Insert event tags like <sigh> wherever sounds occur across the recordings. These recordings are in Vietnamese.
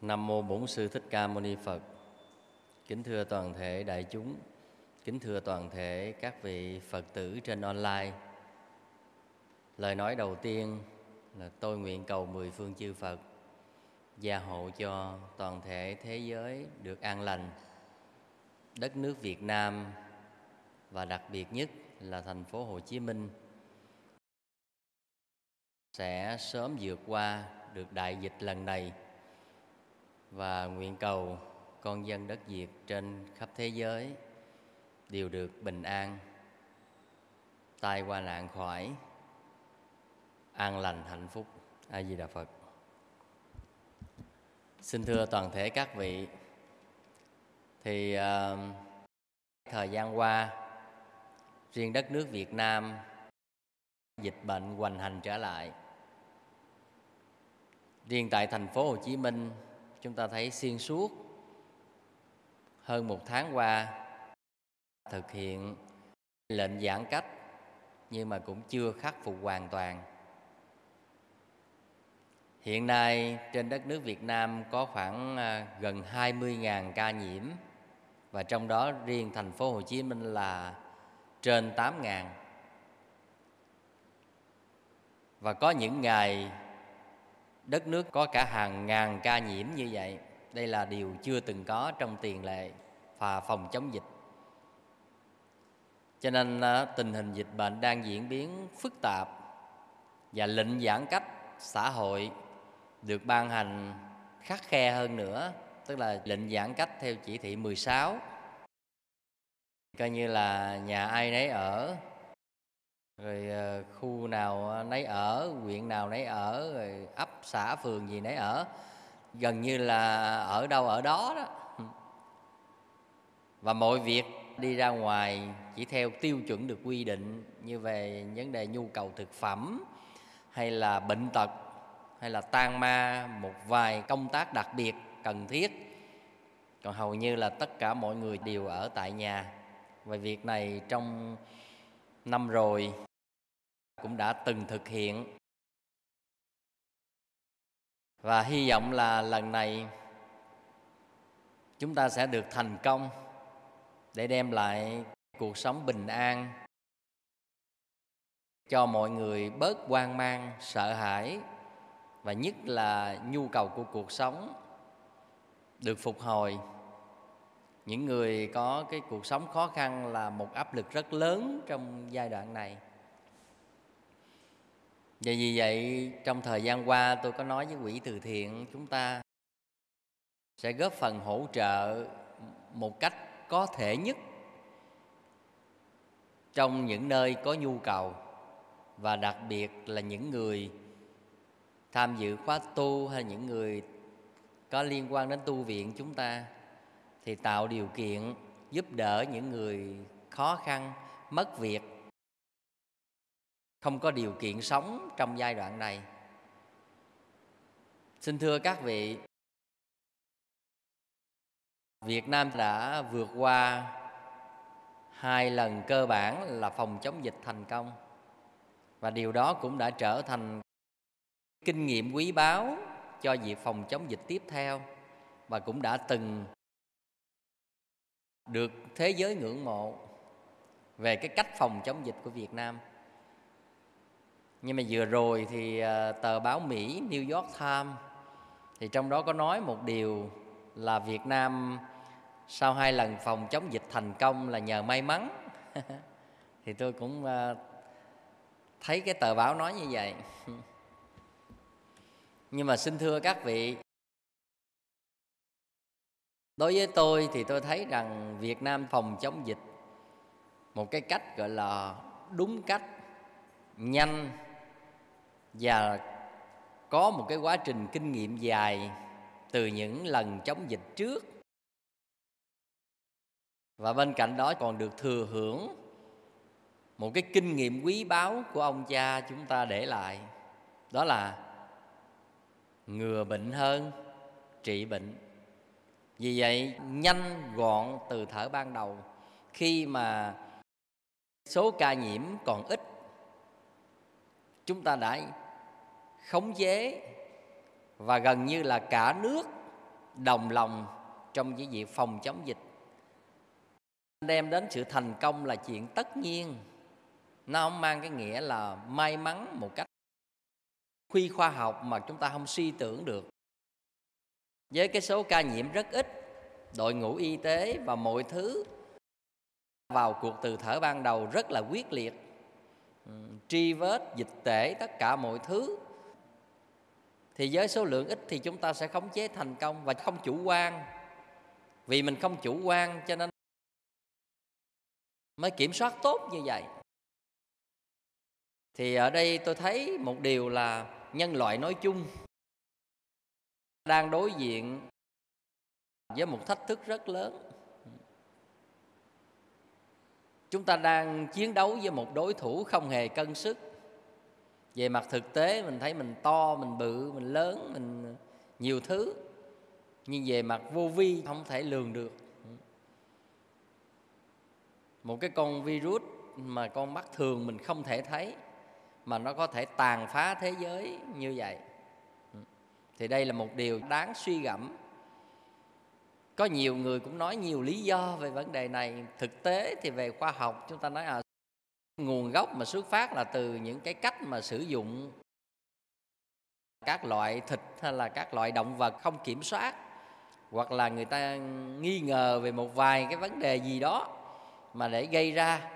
Nam mô Bổn sư Thích Ca Mâu Ni Phật. Kính thưa toàn thể đại chúng, kính thưa toàn thể các vị Phật tử trên online. Lời nói đầu tiên là tôi nguyện cầu mười phương chư Phật gia hộ cho toàn thể thế giới được an lành. Đất nước Việt Nam và đặc biệt nhất là thành phố Hồ Chí Minh sẽ sớm vượt qua được đại dịch lần này và nguyện cầu con dân đất Việt trên khắp thế giới đều được bình an, tai qua nạn khỏi, an lành hạnh phúc. A Di Đà Phật. Xin thưa toàn thể các vị, thì uh, thời gian qua riêng đất nước Việt Nam dịch bệnh hoành hành trở lại. Riêng tại thành phố Hồ Chí Minh chúng ta thấy xuyên suốt hơn một tháng qua, thực hiện lệnh giãn cách, nhưng mà cũng chưa khắc phục hoàn toàn Hiện nay, trên đất nước Việt Nam có khoảng à, gần 20.000 ca nhiễm và trong đó riêng thành phố Hồ Chí Minh là trên 8.000. Và có những ngày đất nước có cả hàng ngàn ca nhiễm như vậy, đây là điều chưa từng có trong tiền lệ và phòng chống dịch. Cho nên à, tình hình dịch bệnh đang diễn biến phức tạp và lệnh giãn cách xã hội được ban hành khắc khe hơn nữa, tức là lệnh giãn cách theo chỉ thị 16 coi như là nhà ai nấy ở, rồi à, khu nào nấy ở, huyện nào nấy ở, rồi ấp xã phường gì nấy ở, gần như là ở đâu ở đó đó. Ừ. Và mọi việc đi ra ngoài chỉ theo tiêu chuẩn được quy định như về vấn đề nhu cầu thực phẩm, hay là bệnh tật, hay là tan ma, một vài công tác đặc biệt cần thiết. Còn hầu như là tất cả mọi người đều ở tại nhà. Và việc này trong năm rồi cũng đã từng thực hiện và hy vọng là lần này chúng ta sẽ được thành công để đem lại cuộc sống bình an cho mọi người bớt hoang mang, sợ hãi và nhất là nhu cầu của cuộc sống được phục hồi. Những người có cái cuộc sống khó khăn là một áp lực rất lớn trong giai đoạn này và vì vậy, trong thời gian qua tôi có nói với quỹ từ thiện, chúng ta sẽ góp phần hỗ trợ một cách có thể nhất trong những nơi có nhu cầu và đặc biệt là những người tham dự khóa tu hay những người có liên quan đến tu viện chúng ta thì tạo điều kiện giúp đỡ những người khó khăn, mất việc không có điều kiện sống trong giai đoạn này xin thưa các vị, việt nam đã vượt qua hai lần cơ bản là phòng chống dịch thành công và điều đó cũng đã trở thành kinh nghiệm quý báu cho việc phòng chống dịch tiếp theo và cũng đã từng được thế giới ngưỡng mộ về cái cách phòng chống dịch của Việt Nam. Nhưng mà vừa rồi thì ờ, tờ báo Mỹ, New York Times, thì trong đó có nói một điều là Việt Nam sau hai lần phòng chống dịch thành công là nhờ may mắn. <laughs> thì tôi cũng ờ, thấy cái tờ báo nói như vậy. <laughs> nhưng mà xin thưa các vị, đối với tôi thì tôi thấy rằng việt nam phòng chống dịch một cái cách gọi là đúng cách, nhanh và có một cái quá trình kinh nghiệm dài từ những lần chống dịch trước. Và bên cạnh đó còn được thừa hưởng một cái kinh nghiệm quý báu của ông cha chúng ta để lại. Đó là ngừa bệnh hơn, trị bệnh. Vì vậy, nhanh gọn từ thở ban đầu. Khi mà số ca nhiễm còn ít, chúng ta đã khống chế và gần như là cả nước đồng lòng trong cái việc phòng chống dịch. Đem đến sự thành công là chuyện tất nhiên, nó không mang cái nghĩa là may mắn một cách khuy khoa học mà chúng ta không suy tưởng được. Với cái số ca nhiễm rất ít, đội ngũ y tế và mọi thứ vào cuộc từ thở ban đầu rất là quyết liệt. Tri truy vết, dịch tễ, tất cả mọi thứ thì với số lượng ít thì chúng ta sẽ khống chế thành công và không chủ quan. Vì mình không chủ quan cho nên mới kiểm soát tốt như vậy. Thì ở đây tôi thấy một điều là nhân loại nói chung đang đối diện với một thách thức rất lớn. Chúng ta đang chiến đấu với một đối thủ không hề cân sức về mặt thực tế, mình thấy mình to, mình bự, mình lớn, mình nhiều thứ. Nhưng về mặt vô vi, không thể lường được. Một cái con virus mà con mắt thường mình không thể thấy, mà nó có thể tàn phá thế giới như vậy. Thì đây là một điều đáng suy gẫm. Có nhiều người cũng nói nhiều lý do về vấn đề này. Thực tế thì về khoa học chúng ta nói à nguồn gốc mà xuất phát là từ những cái cách mà sử dụng các loại thịt hay là các loại động vật không kiểm soát, hoặc là người ta nghi ngờ về một vài cái vấn đề gì đó mà để gây ra.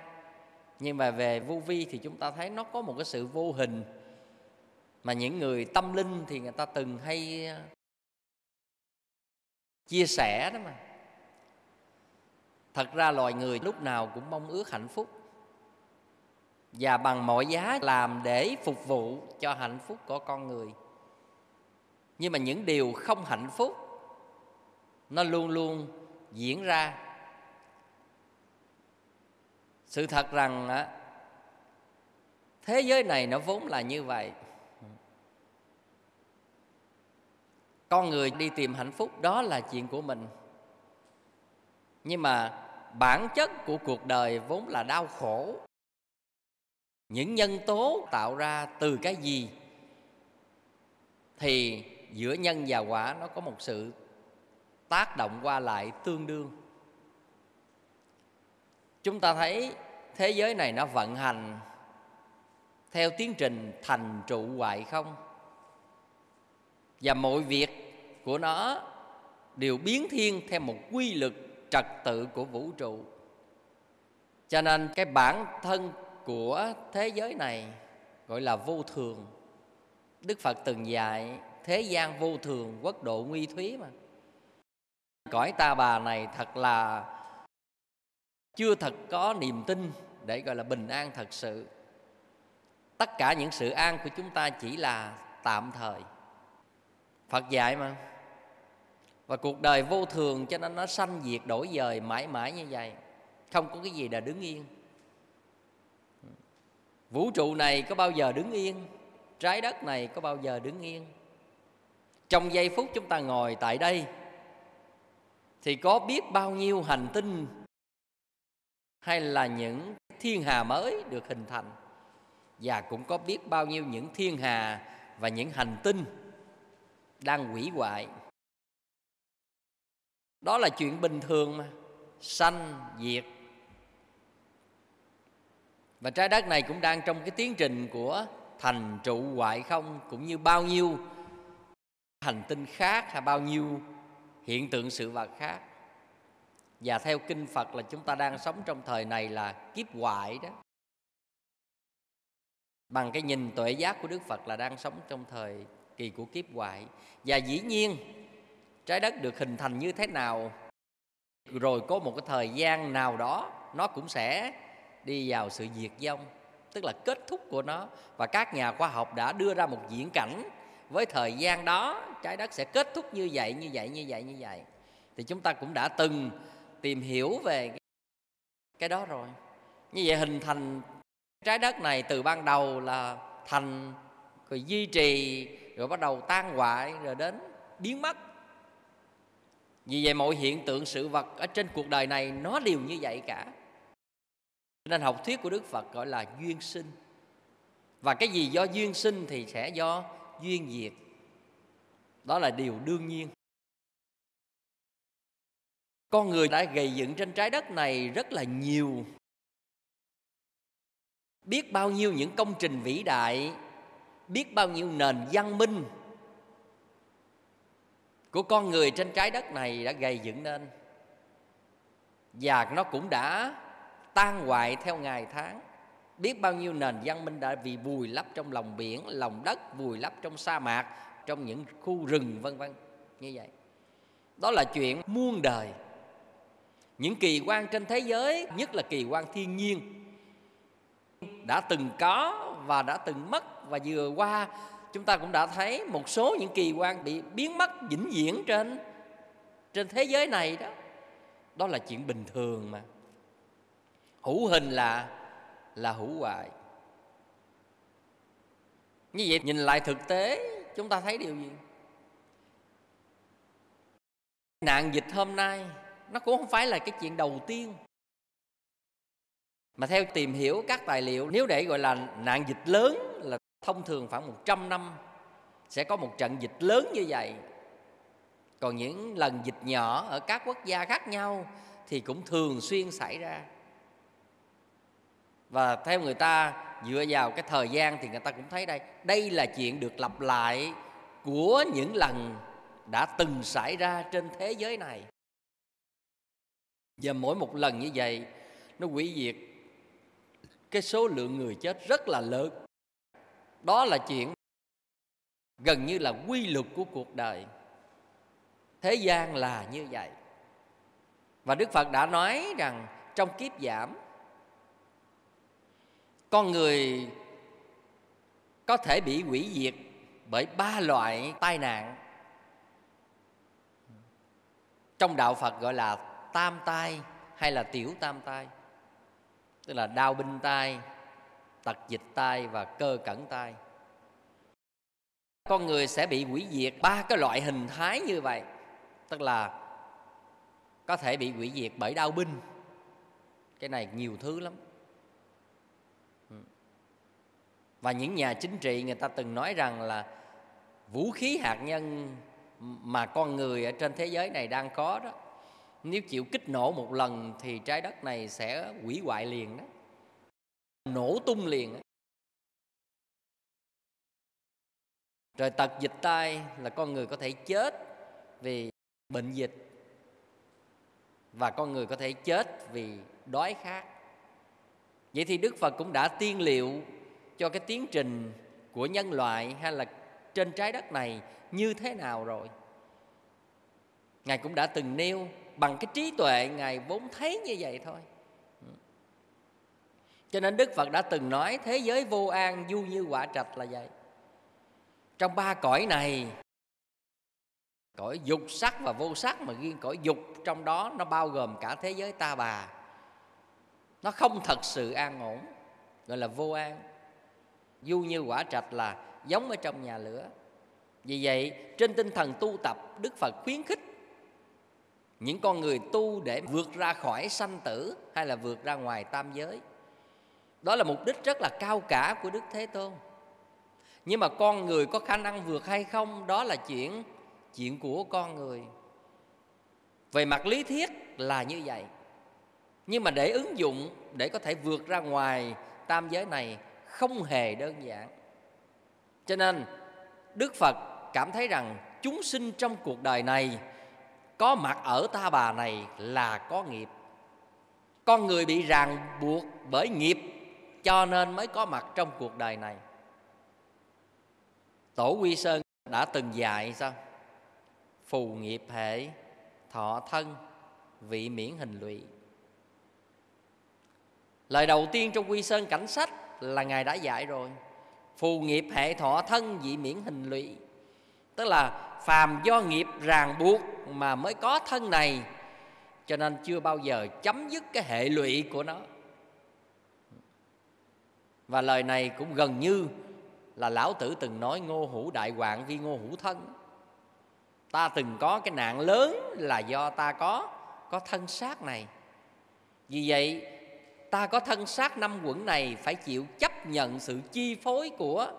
Nhưng mà về vô vi thì chúng ta thấy nó có một cái sự vô hình mà những người tâm linh thì người ta từng hay ờ, chia sẻ đó mà. Thật ra loài người lúc nào cũng mong ước hạnh phúc và bằng mọi giá làm để phục vụ cho hạnh phúc của con người. Nhưng mà những điều không hạnh phúc, nó luôn luôn diễn ra. Sự thật rằng thế giới này nó vốn là như vậy. Con người đi tìm hạnh phúc, đó là chuyện của mình. Nhưng mà bản chất của cuộc đời vốn là đau khổ những nhân tố tạo ra từ cái gì? Thì giữa nhân và quả nó có một sự tác động qua lại tương đương. Chúng ta thấy thế giới này nó vận hành theo tiến trình thành trụ hoại không? Và mọi việc của nó đều biến thiên theo một quy luật trật tự của vũ trụ. Cho nên cái bản thân của thế giới này, gọi là vô thường. Đức phật từng dạy, thế gian vô thường, quốc độ nguy thúy mà. Cõi ta bà này thật là chưa thật có niềm tin để gọi là bình an thật sự. Tất cả những sự an của chúng ta chỉ là tạm thời. Phật dạy mà, và cuộc đời vô thường cho nên nó sanh diệt đổi dời mãi mãi như vậy. Không có cái gì là đứng yên vũ trụ này có bao giờ đứng yên? Trái đất này có bao giờ đứng yên? Trong giây phút chúng ta ngồi tại đây, thì có biết bao nhiêu hành tinh hay là những thiên hà mới được hình thành? Và cũng có biết bao nhiêu những thiên hà và những hành tinh đang hủy hoại? Đó là chuyện bình thường mà. Sanh, diệt và trái đất này cũng đang trong cái tiến trình của thành trụ hoại không, cũng như bao nhiêu hành tinh khác hay bao nhiêu hiện tượng sự vật khác. Và theo kinh Phật là chúng ta đang sống trong thời này là kiếp hoại đó. Bằng cái nhìn tuệ giác của Đức Phật là đang sống trong thời kỳ của kiếp hoại. Và dĩ nhiên, trái đất được hình thành như thế nào, rồi có một cái thời gian nào đó, nó cũng sẽ đi vào sự diệt vong, tức là kết thúc của nó. Và các nhà khoa học đã đưa ra một diễn cảnh với thời gian đó, trái đất sẽ kết thúc như vậy như vậy như vậy như vậy. Thì chúng ta cũng đã từng tìm hiểu về cái đó rồi. Như vậy hình thành trái đất này từ ban đầu là thành, rồi duy trì, rồi bắt đầu tan hoại, rồi đến biến mất. Vì vậy mọi hiện tượng sự vật ở trên cuộc đời này nó đều như vậy cả nên học thuyết của đức phật gọi là duyên sinh. Và cái gì do duyên sinh thì sẽ do duyên diệt. Đó là điều đương nhiên. Con người đã gây dựng trên trái đất này rất là nhiều. Biết bao nhiêu những công trình vĩ đại, biết bao nhiêu nền văn minh của con người trên trái đất này đã gây dựng nên. Và nó cũng đã tan hoại theo ngày tháng. Biết bao nhiêu nền văn minh đã bị vùi lấp trong lòng biển, lòng đất, vùi lấp trong sa mạc, trong những khu rừng, vân vân. Như vậy. Đó là chuyện muôn đời. Những kỳ quan trên thế giới, nhất là kỳ quan thiên nhiên, đã từng có và đã từng mất. Và vừa qua, chúng ta cũng đã thấy một số những kỳ quan bị biến mất vĩnh viễn trên trên thế giới này đó. Đó là chuyện bình thường mà hữu hình là là hữu hoại như vậy nhìn lại thực tế, chúng ta thấy điều gì? Nạn dịch hôm nay, nó cũng không phải là cái chuyện đầu tiên. Mà theo tìm hiểu các tài liệu, nếu để gọi là nạn dịch lớn là thông thường khoảng 100 năm, sẽ có một trận dịch lớn như vậy. Còn những lần dịch nhỏ ở các quốc gia khác nhau thì cũng thường xuyên xảy ra và theo người ta, dựa vào cái thời gian thì người ta cũng thấy đây đây là chuyện được lặp lại của những lần đã từng xảy ra trên thế giới này. Và mỗi một lần như vậy, nó hủy diệt cái số lượng người chết rất là lớn. Đó là chuyện gần như là quy luật của cuộc đời. Thế gian là như vậy. Và đức phật đã nói rằng trong kiếp giảm con người có thể bị hủy diệt bởi ba loại tai nạn. Trong đạo phật gọi là tam tai hay là tiểu tam tai, tức là đau binh tai, tật dịch tai và cơ cẩn tai. Con người sẽ bị hủy diệt ba cái loại hình thái như vậy, tức là có thể bị hủy diệt bởi đau binh. Cái này nhiều thứ lắm ừ và những nhà chính trị người ta từng nói rằng là vũ khí hạt nhân mà con người ở trên thế giới này đang có đó, nếu chịu kích nổ một lần thì trái đất này sẽ hủy hoại liền đó. Nổ tung liền đó. rồi tật dịch tai là con người có thể chết vì bệnh dịch. Và con người có thể chết vì đói khát. Vậy thì đức phật cũng đã tiên liệu cho cái tiến trình của nhân loại hay là trên trái đất này như thế nào rồi? Ngài cũng đã từng nêu bằng cái trí tuệ ngài vốn thấy như vậy thôi. Cho nên đức phật đã từng nói, thế giới vô an, du như quả trạch là vậy. Trong ba cõi này, cõi dục sắc và vô sắc mà riêng cõi dục trong đó, nó bao gồm cả thế giới ta bà. Nó không thật sự an ổn, gọi là vô an du như quả trạch là giống ở trong nhà lửa. Vì vậy, trên tinh thần tu tập, đức phật khuyến khích những con người tu để vượt ra khỏi sanh tử hay là vượt ra ngoài tam giới. Đó là mục đích rất là cao cả của đức thế tôn. Nhưng mà con người có khả năng vượt hay không, đó là chuyện chuyện của con người. Về mặt lý thuyết là như vậy. Nhưng mà để ứng dụng, để có thể vượt ra ngoài tam giới này không hề đơn giản. Cho nên, đức phật cảm thấy rằng chúng sinh trong cuộc đời này, có mặt ở ta bà này là có nghiệp. Con người bị ràng buộc bởi nghiệp, cho nên mới có mặt trong cuộc đời này. Tổ quy sơn đã từng dạy sao? Phù nghiệp hệ, thọ thân, vị miễn hình lụy. Lời đầu tiên trong quy sơn cảnh sách là ngài đã dạy rồi. Phù nghiệp hệ thọ thân vị miễn hình lụy. Tức là phàm do nghiệp ràng buộc mà mới có thân này, cho nên chưa bao giờ chấm dứt cái hệ lụy của nó. Và lời này cũng gần như là lão tử từng nói ngô hữu đại hoạn vì ngô hữu thân. Ta từng có cái nạn lớn là do ta có có thân xác này. Vì vậy ta có thân xác năm quẩn này phải chịu chấp nhận sự chi phối của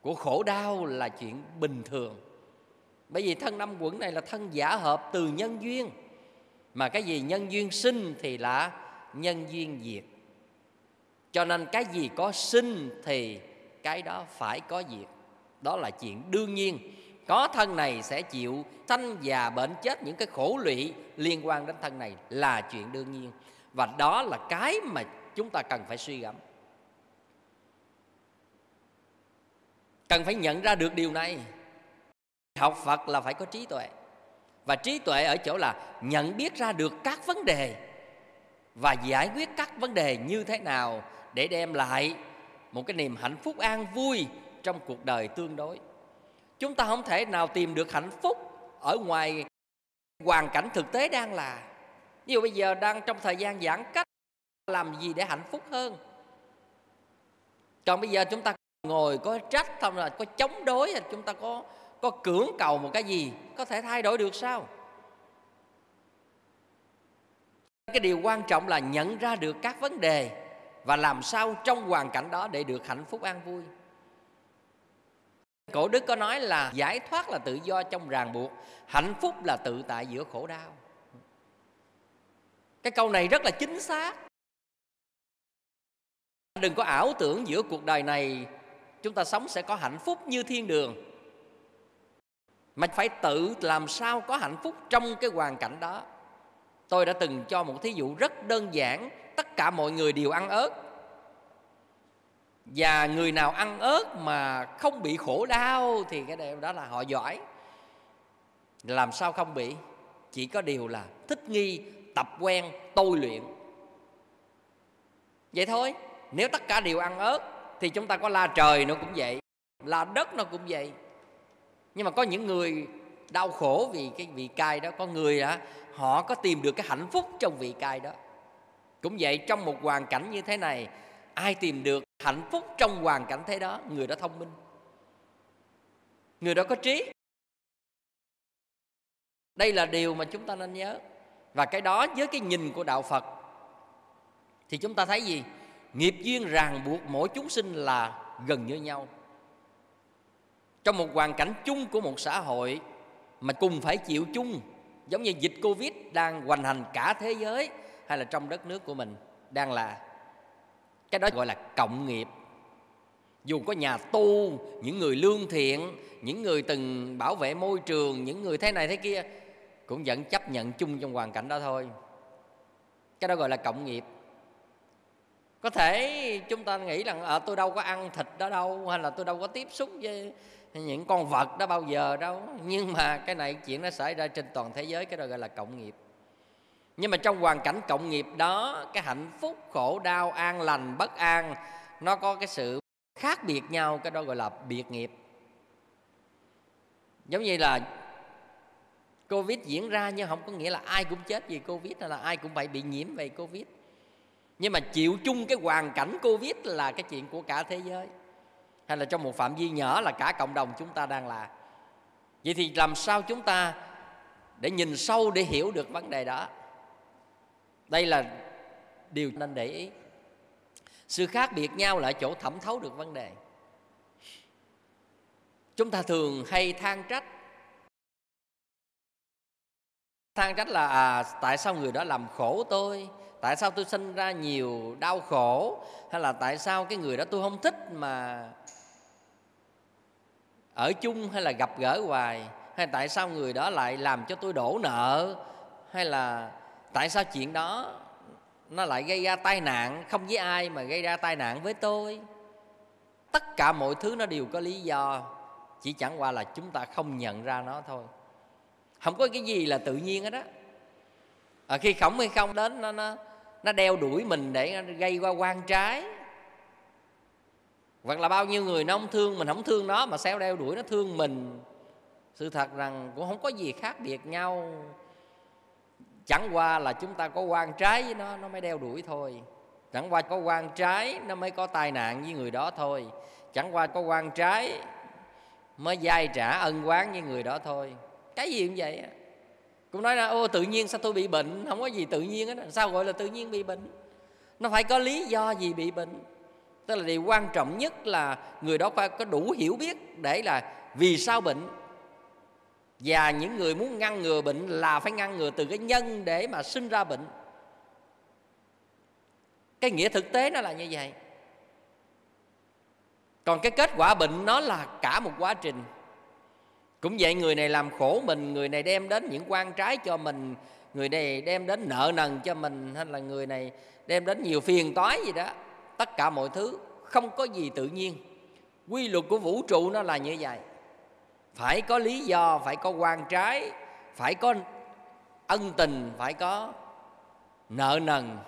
của khổ đau là chuyện bình thường. Bởi vì thân năm quẩn này là thân giả hợp từ nhân duyên, mà cái gì nhân duyên sinh thì là nhân duyên diệt. Cho nên cái gì có sinh thì cái đó phải có diệt. Đó là chuyện đương nhiên. Có thân này sẽ chịu sanh già bệnh chết những cái khổ lụy liên quan đến thân này là chuyện đương nhiên và đó là cái mà chúng ta cần phải suy gẫm. Cần phải nhận ra được điều này. Học phật là phải có trí tuệ. Và trí tuệ ở chỗ là nhận biết ra được các vấn đề và giải quyết các vấn đề như thế nào để đem lại một cái niềm hạnh phúc an vui trong cuộc đời tương đối. Chúng ta không thể nào tìm được hạnh phúc ở ngoài hoàn cảnh thực tế đang là ví dụ bây giờ đang trong thời gian giãn cách, làm gì để hạnh phúc hơn? Còn bây giờ chúng ta ngồi có trách không là có chống đối chúng ta có có cưỡng cầu một cái gì, có thể thay đổi được sao? Cái điều quan trọng là nhận ra được các vấn đề và làm sao trong hoàn cảnh đó để được hạnh phúc an vui. Cổ đức có nói là giải thoát là tự do trong ràng buộc, hạnh phúc là tự tại giữa khổ đau cái câu này rất là chính xác. Đừng có ảo tưởng giữa cuộc đời này, chúng ta sống sẽ có hạnh phúc như thiên đường. Mà phải tự làm sao có hạnh phúc trong cái hoàn cảnh đó. Tôi đã từng cho một thí dụ rất đơn giản, tất cả mọi người đều ăn ớt. Và người nào ăn ớt mà không bị khổ đau thì cái điều đó là họ giỏi. Làm sao không bị? Chỉ có điều là thích nghi tập quen, tôi luyện. Vậy thôi, nếu tất cả đều ăn ớt, thì chúng ta có la trời nó cũng vậy, la đất nó cũng vậy. Nhưng mà có những người đau khổ vì cái vị cay đó, có người đó họ có tìm được cái hạnh phúc trong vị cay đó. Cũng vậy, trong một hoàn cảnh như thế này, ai tìm được hạnh phúc trong hoàn cảnh thế đó? Người đó thông minh. Người đó có trí. Đây là điều mà chúng ta nên nhớ và cái đó với cái nhìn của đạo phật, thì chúng ta thấy gì? Nghiệp duyên ràng buộc mỗi chúng sinh là gần như nhau. Trong một hoàn cảnh chung của một xã hội mà cùng phải chịu chung, giống như dịch covid đang hoành hành cả thế giới hay là trong đất nước của mình, đang là cái đó gọi là cộng nghiệp. Dù có nhà tu, những người lương thiện, những người từng bảo vệ môi trường, những người thế này thế kia cũng vẫn chấp nhận chung trong hoàn cảnh đó thôi. Cái đó gọi là cộng nghiệp. Có thể chúng ta nghĩ rằng à, tôi đâu có ăn thịt đó đâu hay là tôi đâu có tiếp xúc với những con vật đó bao giờ đâu. Nhưng mà cái này chuyện nó xảy ra trên toàn thế giới cái đó gọi là cộng nghiệp. Nhưng mà trong hoàn cảnh cộng nghiệp đó cái hạnh phúc khổ đau an lành bất an nó có cái sự khác biệt nhau cái đó gọi là biệt nghiệp. Giống như là covid diễn ra nhưng không có nghĩa là ai cũng chết vì covid hay là ai cũng phải bị nhiễm về covid. Nhưng mà chịu chung cái hoàn cảnh covid là cái chuyện của cả thế giới. Hay là trong một phạm vi nhỏ là cả cộng đồng chúng ta đang là. Vậy thì làm sao chúng ta để nhìn sâu để hiểu được vấn đề đó? Đây là điều nên để ý. Sự khác biệt nhau là chỗ thẩm thấu được vấn đề. Chúng ta thường hay than trách than trách là à, tại sao người đó làm khổ tôi? Tại sao tôi sinh ra nhiều đau khổ? Hay là tại sao cái người đó tôi không thích mà ở chung hay là gặp gỡ hoài? Hay tại sao người đó lại làm cho tôi đổ nợ? Hay là tại sao chuyện đó nó lại gây ra tai nạn? Không với ai mà gây ra tai nạn với tôi. Tất cả mọi thứ nó đều có lý do chỉ chẳng qua là chúng ta không nhận ra nó thôi không có cái gì là tự nhiên hết á. À, khi khổng hay không đến nó nó nó đeo đuổi mình để gây qua quan trái. Hoặc là bao nhiêu người nó không thương mình không thương nó mà sao đeo đuổi nó thương mình. Sự thật rằng cũng không có gì khác biệt nhau. Chẳng qua là chúng ta có quan trái với nó nó mới đeo đuổi thôi. Chẳng qua có quan trái nó mới có tai nạn với người đó thôi. Chẳng qua có quan trái mới dai trả ân quán với người đó thôi cái gì cũng vậy cũng nói là ô, tự nhiên sao tôi bị bệnh? Không có gì tự nhiên hết sao gọi là tự nhiên bị bệnh? Nó phải có lý do gì bị bệnh? Tức là điều quan trọng nhất là người đó phải có đủ hiểu biết để là vì sao bệnh. Và những người muốn ngăn ngừa bệnh là phải ngăn ngừa từ cái nhân để mà sinh ra bệnh. Cái nghĩa thực tế nó là như vậy. Còn cái kết quả bệnh nó là cả một quá trình cũng vậy người này làm khổ mình, người này đem đến những quan trái cho mình, người này đem đến nợ nần cho mình, hay là người này đem đến nhiều phiền toái gì đó. Tất cả mọi thứ không có gì tự nhiên. Quy luật của vũ trụ nó là như vậy. Phải có lý do, phải có quan trái, phải có ân tình, phải có nợ nần.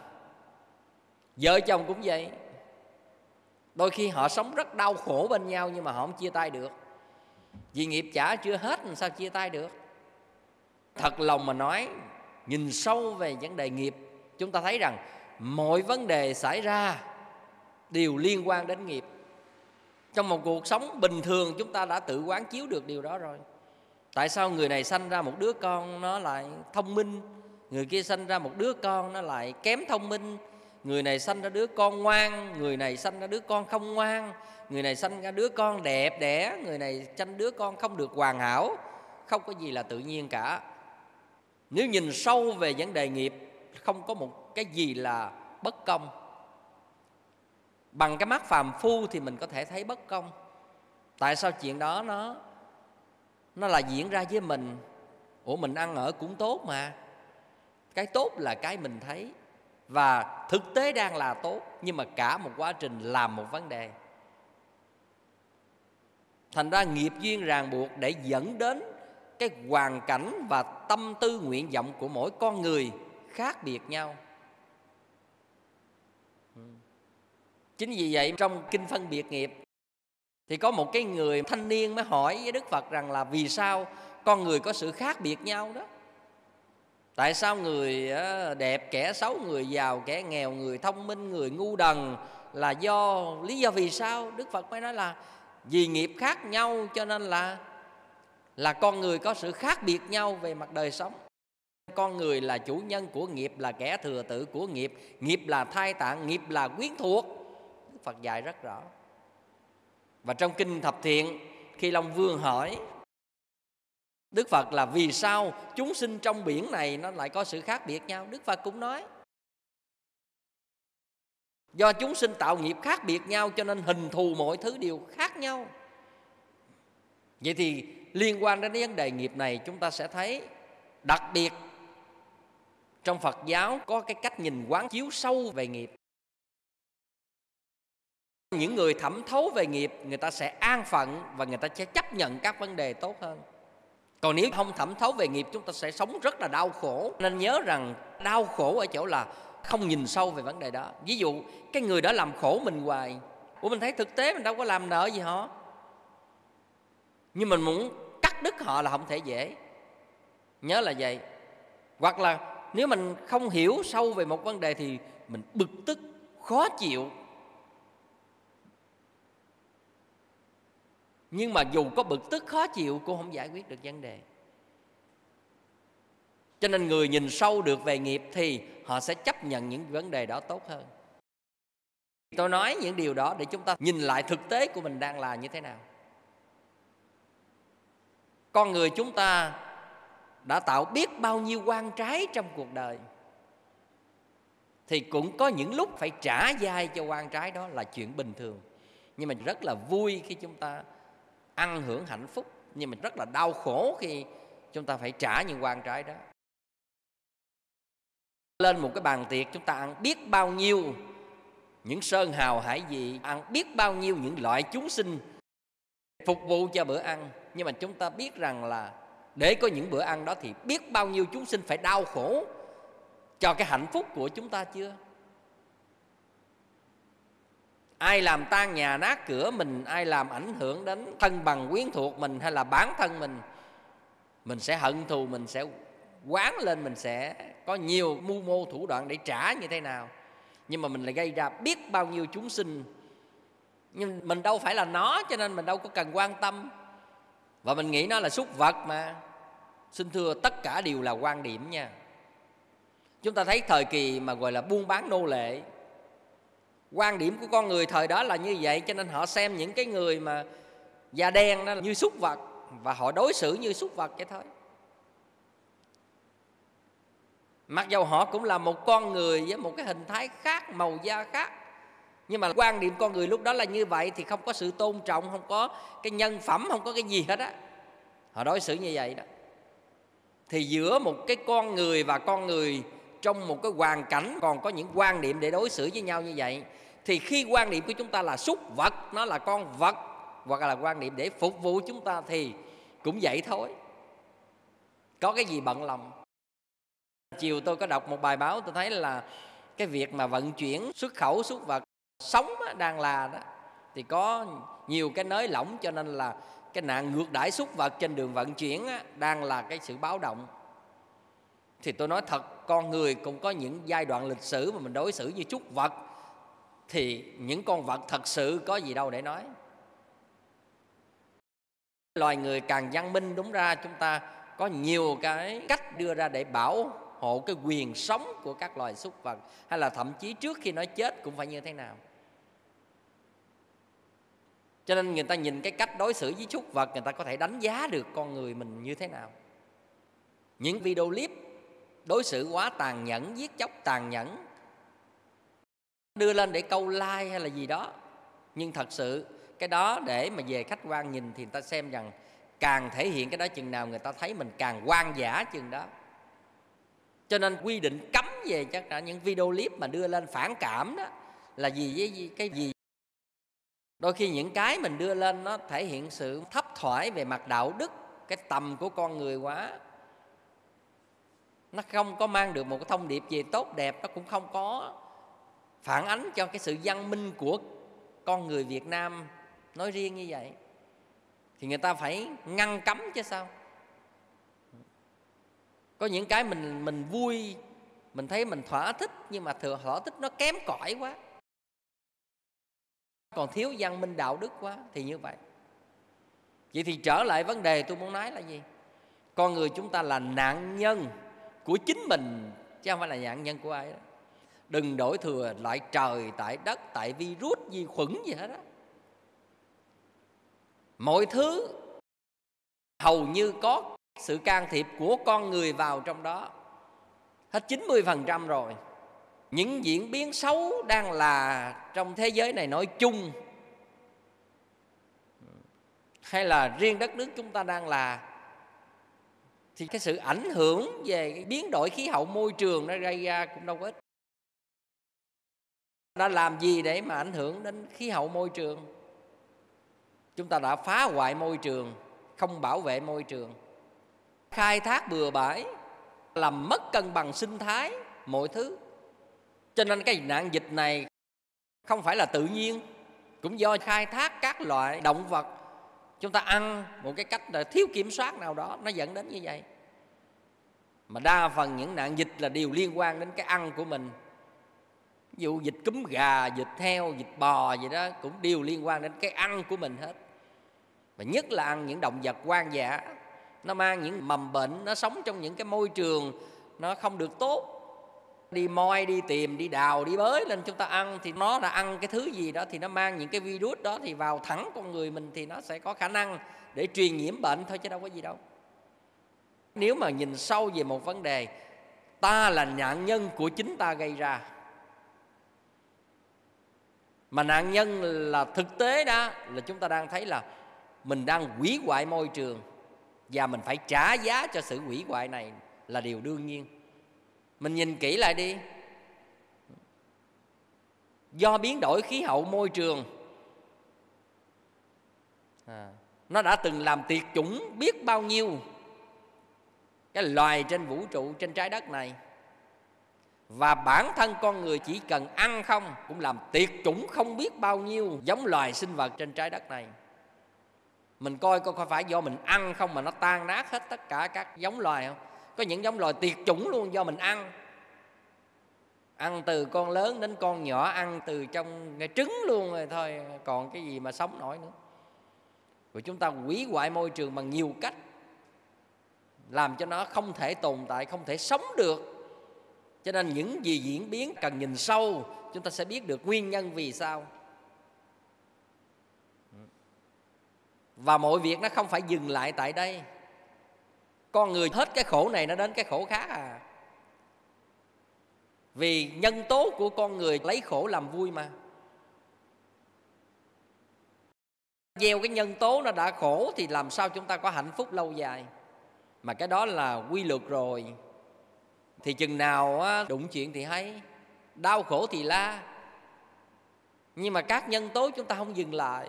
Vợ chồng cũng vậy. Đôi khi họ sống rất đau khổ bên nhau nhưng mà họ không chia tay được vì nghiệp trả chưa hết, làm sao chia tay được? Thật lòng mà nói, nhìn sâu về vấn đề nghiệp, chúng ta thấy rằng mọi vấn đề xảy ra đều liên quan đến nghiệp. Trong một cuộc sống bình thường, chúng ta đã tự quán chiếu được điều đó rồi. Tại sao người này sanh ra một đứa con nó lại thông minh, người kia sanh ra một đứa con nó lại kém thông minh? Người này sanh ra đứa con ngoan, người này sanh ra đứa con không ngoan, người này sanh ra đứa con đẹp đẽ, người này sanh đứa con không được hoàn hảo, không có gì là tự nhiên cả. Nếu nhìn sâu về vấn đề nghiệp, không có một cái gì là bất công. Bằng cái mắt phàm phu thì mình có thể thấy bất công. Tại sao chuyện đó nó nó là diễn ra với mình? Ủa, mình ăn ở cũng tốt mà. Cái tốt là cái mình thấy và thực tế đang là tốt, nhưng mà cả một quá trình làm một vấn đề. Thành ra nghiệp duyên ràng buộc để dẫn đến cái hoàn cảnh và tâm tư nguyện vọng của mỗi con người khác biệt nhau. Ừ. Chính vì vậy trong kinh phân biệt nghiệp thì có một cái người thanh niên mới hỏi với đức phật rằng là vì sao con người có sự khác biệt nhau đó? Tại sao người đẹp kẻ xấu, người giàu kẻ nghèo, người thông minh, người ngu đần là do lý do vì sao? Đức phật mới nói là vì nghiệp khác nhau cho nên là là con người có sự khác biệt nhau về mặt đời sống. Con người là chủ nhân của nghiệp, là kẻ thừa tự của nghiệp. Nghiệp là thai tạng, nghiệp là quyến thuộc. Đức phật dạy rất rõ. Và trong kinh thập thiện, khi long vương hỏi đức phật là vì sao chúng sinh trong biển này nó lại có sự khác biệt nhau? Đức phật cũng nói. Do chúng sinh tạo nghiệp khác biệt nhau cho nên hình thù mọi thứ đều khác nhau. Vậy thì liên quan đến vấn đề nghiệp này chúng ta sẽ thấy đặc biệt trong phật giáo có cái cách nhìn quán chiếu sâu về nghiệp. Những người thẩm thấu về nghiệp, người ta sẽ an phận và người ta sẽ chấp nhận các vấn đề tốt hơn còn nếu không thẩm thấu về nghiệp, chúng ta sẽ sống rất là đau khổ. Nên nhớ rằng đau khổ ở chỗ là không nhìn sâu về vấn đề đó. Ví dụ, cái người đó làm khổ mình hoài. Ủa, mình thấy thực tế mình đâu có làm nợ gì họ. Nhưng mình muốn cắt đứt họ là không thể dễ. Nhớ là vậy. Hoặc là nếu mình không hiểu sâu về một vấn đề thì mình bực tức, khó chịu. Nhưng mà dù có bực tức, khó chịu, cũng không giải quyết được vấn đề. Cho nên người nhìn sâu được về nghiệp thì họ sẽ chấp nhận những vấn đề đó tốt hơn. Tôi nói những điều đó để chúng ta nhìn lại thực tế của mình đang là như thế nào. Con người chúng ta đã tạo biết bao nhiêu quan trái trong cuộc đời, thì cũng có những lúc phải trả dai cho quan trái đó là chuyện bình thường. Nhưng mà rất là vui khi chúng ta ăn hưởng hạnh phúc, nhưng mà rất là đau khổ khi chúng ta phải trả những quan trái đó. Lên một cái bàn tiệc, chúng ta ăn biết bao nhiêu những sơn hào hải vị, ăn biết bao nhiêu những loại chúng sinh phục vụ cho bữa ăn. Nhưng mà chúng ta biết rằng là để có những bữa ăn đó thì biết bao nhiêu chúng sinh phải đau khổ cho cái hạnh phúc của chúng ta chưa? Ai làm tan nhà nát cửa mình, ai làm ảnh hưởng đến thân bằng quyến thuộc mình hay là bản thân mình mình sẽ hận thù, mình sẽ quán lên, mình sẽ có nhiều mưu mô thủ đoạn để trả như thế nào. Nhưng mà mình lại gây ra biết bao nhiêu chúng sinh. Nhưng mình đâu phải là nó, cho nên mình đâu có cần quan tâm. Và mình nghĩ nó là súc vật mà. Xin thưa, tất cả đều là quan điểm nha. Chúng ta thấy thời kỳ mà gọi là buôn bán nô lệ quan điểm của con người thời đó là như vậy, cho nên họ xem những cái người mà da đen đó như súc vật và họ đối xử như súc vật vậy thôi. Mặc dầu họ cũng là một con người với một cái hình thái khác, màu da khác, nhưng mà quan điểm con người lúc đó là như vậy thì không có sự tôn trọng, không có cái nhân phẩm, không có cái gì hết á. Họ đối xử như vậy đó. Thì giữa một cái con người và con người trong một cái hoàn cảnh còn có những quan điểm để đối xử với nhau như vậy thì khi quan niệm của chúng ta là súc vật nó là con vật hoặc là quan niệm để phục vụ chúng ta thì cũng vậy thôi. Có cái gì bận lòng? Chiều tôi có đọc một bài báo tôi thấy là cái việc mà vận chuyển xuất khẩu súc vật sống đang là đó. Thì có nhiều cái nới lỏng cho nên là cái nạn ngược đãi súc vật trên đường vận chuyển á, đang là cái sự báo động. Thì tôi nói thật con người cũng có những giai đoạn lịch sử mà mình đối xử như súc vật thì những con vật thật sự có gì đâu để nói. Loài người càng văn minh, đúng ra chúng ta có nhiều cái cách đưa ra để bảo hộ cái quyền sống của các loài súc vật, hay là thậm chí trước khi nó chết cũng phải như thế nào. Cho nên người ta nhìn cái cách đối xử với súc vật, người ta có thể đánh giá được con người mình như thế nào. Những video clip đối xử quá tàn nhẫn, giết chóc tàn nhẫn đưa lên để câu like hay là gì đó. Nhưng thật sự, cái đó để mà về khách quan nhìn thì người ta xem rằng càng thể hiện cái đó chừng nào người ta thấy mình càng quan giả chừng đó. Cho nên quy định cấm về chắc cả những video clip mà đưa lên phản cảm đó là gì với cái gì? Đôi khi những cái mình đưa lên nó thể hiện sự thấp thoải về mặt đạo đức, cái tầm của con người quá. Nó không có mang được một cái thông điệp gì tốt đẹp, nó cũng không có phản ánh cho cái sự văn minh của con người Việt Nam nói riêng như vậy, thì người ta phải ngăn cấm chứ sao? Có những cái mình mình vui, mình thấy mình thỏa thích, nhưng mà thừa, thỏa thích nó kém cỏi quá. Còn thiếu văn minh đạo đức quá thì như vậy. Vậy thì trở lại vấn đề tôi muốn nói là gì? Con người chúng ta là nạn nhân của chính mình, chứ không phải là nạn nhân của ai đó đừng đổi thừa lại trời, tại đất, tại virus, vi khuẩn gì hết á. Mọi thứ hầu như có sự can thiệp của con người vào trong đó. Hết 90% rồi. Những diễn biến xấu đang là trong thế giới này nói chung. Hay là riêng đất nước chúng ta đang là, thì cái sự ảnh hưởng về cái biến đổi khí hậu môi trường nó gây ra cũng đâu có ít đã làm gì để mà ảnh hưởng đến khí hậu môi trường? Chúng ta đã phá hoại môi trường, không bảo vệ môi trường. Khai thác bừa bãi, làm mất cân bằng sinh thái, mọi thứ. Cho nên cái nạn dịch này không phải là tự nhiên, cũng do khai thác các loại động vật. Chúng ta ăn một cái cách là thiếu kiểm soát nào đó, nó dẫn đến như vậy. Mà đa phần những nạn dịch là điều liên quan đến cái ăn của mình ví dụ dịch cúm gà dịch heo dịch bò gì đó cũng đều liên quan đến cái ăn của mình hết. Và nhất là ăn những động vật hoang dã. Nó mang những mầm bệnh, nó sống trong những cái môi trường nó không được tốt. Đi moi, đi tìm, đi đào, đi bới lên chúng ta ăn thì nó đã ăn cái thứ gì đó thì nó mang những cái virus đó thì vào thẳng con người mình thì nó sẽ có khả năng để truyền nhiễm bệnh thôi chứ đâu có gì đâu. Nếu mà nhìn sâu về một vấn đề, ta là nạn nhân của chính ta gây ra mà nạn nhân là thực tế đó là chúng ta đang thấy là mình đang hủy hoại môi trường và mình phải trả giá cho sự hủy hoại này là điều đương nhiên. Mình nhìn kỹ lại đi. Do biến đổi khí hậu môi trường à, nó đã từng làm tiệt chủng biết bao nhiêu cái loài trên vũ trụ trên trái đất này và bản thân con người chỉ cần ăn không, cũng làm tiệt chủng không biết bao nhiêu giống loài sinh vật trên trái đất này. Mình coi coi có phải do mình ăn không mà nó tan nát hết tất cả các giống loài không? Có những giống loài tiệt chủng luôn do mình ăn. Ăn từ con lớn đến con nhỏ, ăn từ trong cái trứng luôn rồi thôi, còn cái gì mà sống nổi nữa. Rồi chúng ta hủy hoại môi trường bằng nhiều cách, làm cho nó không thể tồn tại, không thể sống được cho nên những gì diễn biến cần nhìn sâu, chúng ta sẽ biết được nguyên nhân vì sao. Và mọi việc nó không phải dừng lại tại đây. Con người hết cái khổ này nó đến cái khổ khác à. Vì nhân tố của con người lấy khổ làm vui mà. Gieo cái nhân tố nó đã khổ thì làm sao chúng ta có hạnh phúc lâu dài? Mà cái đó là quy luật rồi thì chừng nào đụng chuyện thì hay, đau khổ thì la. Nhưng mà các nhân tố chúng ta không dừng lại.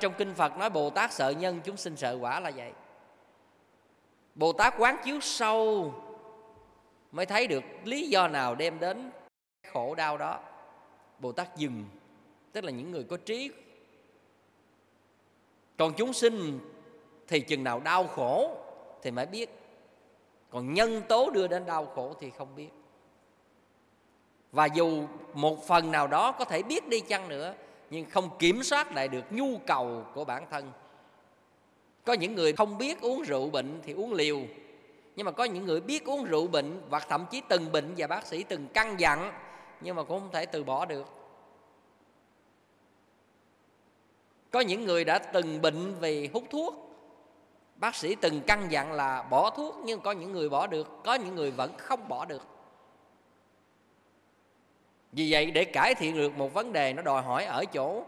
Trong kinh phật nói, bồ tát sợ nhân, chúng sinh sợ quả là vậy. Bồ tát quán chiếu sâu mới thấy được lý do nào đem đến khổ đau đó. Bồ tát dừng, tức là những người có trí. Còn chúng sinh thì chừng nào đau khổ thì mới biết còn nhân tố đưa đến đau khổ thì không biết. Và dù một phần nào đó có thể biết đi chăng nữa, nhưng không kiểm soát lại được nhu cầu của bản thân. Có những người không biết uống rượu bệnh thì uống liều. Nhưng mà có những người biết uống rượu bệnh và thậm chí từng bệnh và bác sĩ từng căn dặn, nhưng mà cũng không thể từ bỏ được. Có những người đã từng bệnh vì hút thuốc bác sĩ từng căn dặn là bỏ thuốc nhưng có những người bỏ được, có những người vẫn không bỏ được. Vì vậy để cải thiện được một vấn đề nó đòi hỏi ở chỗ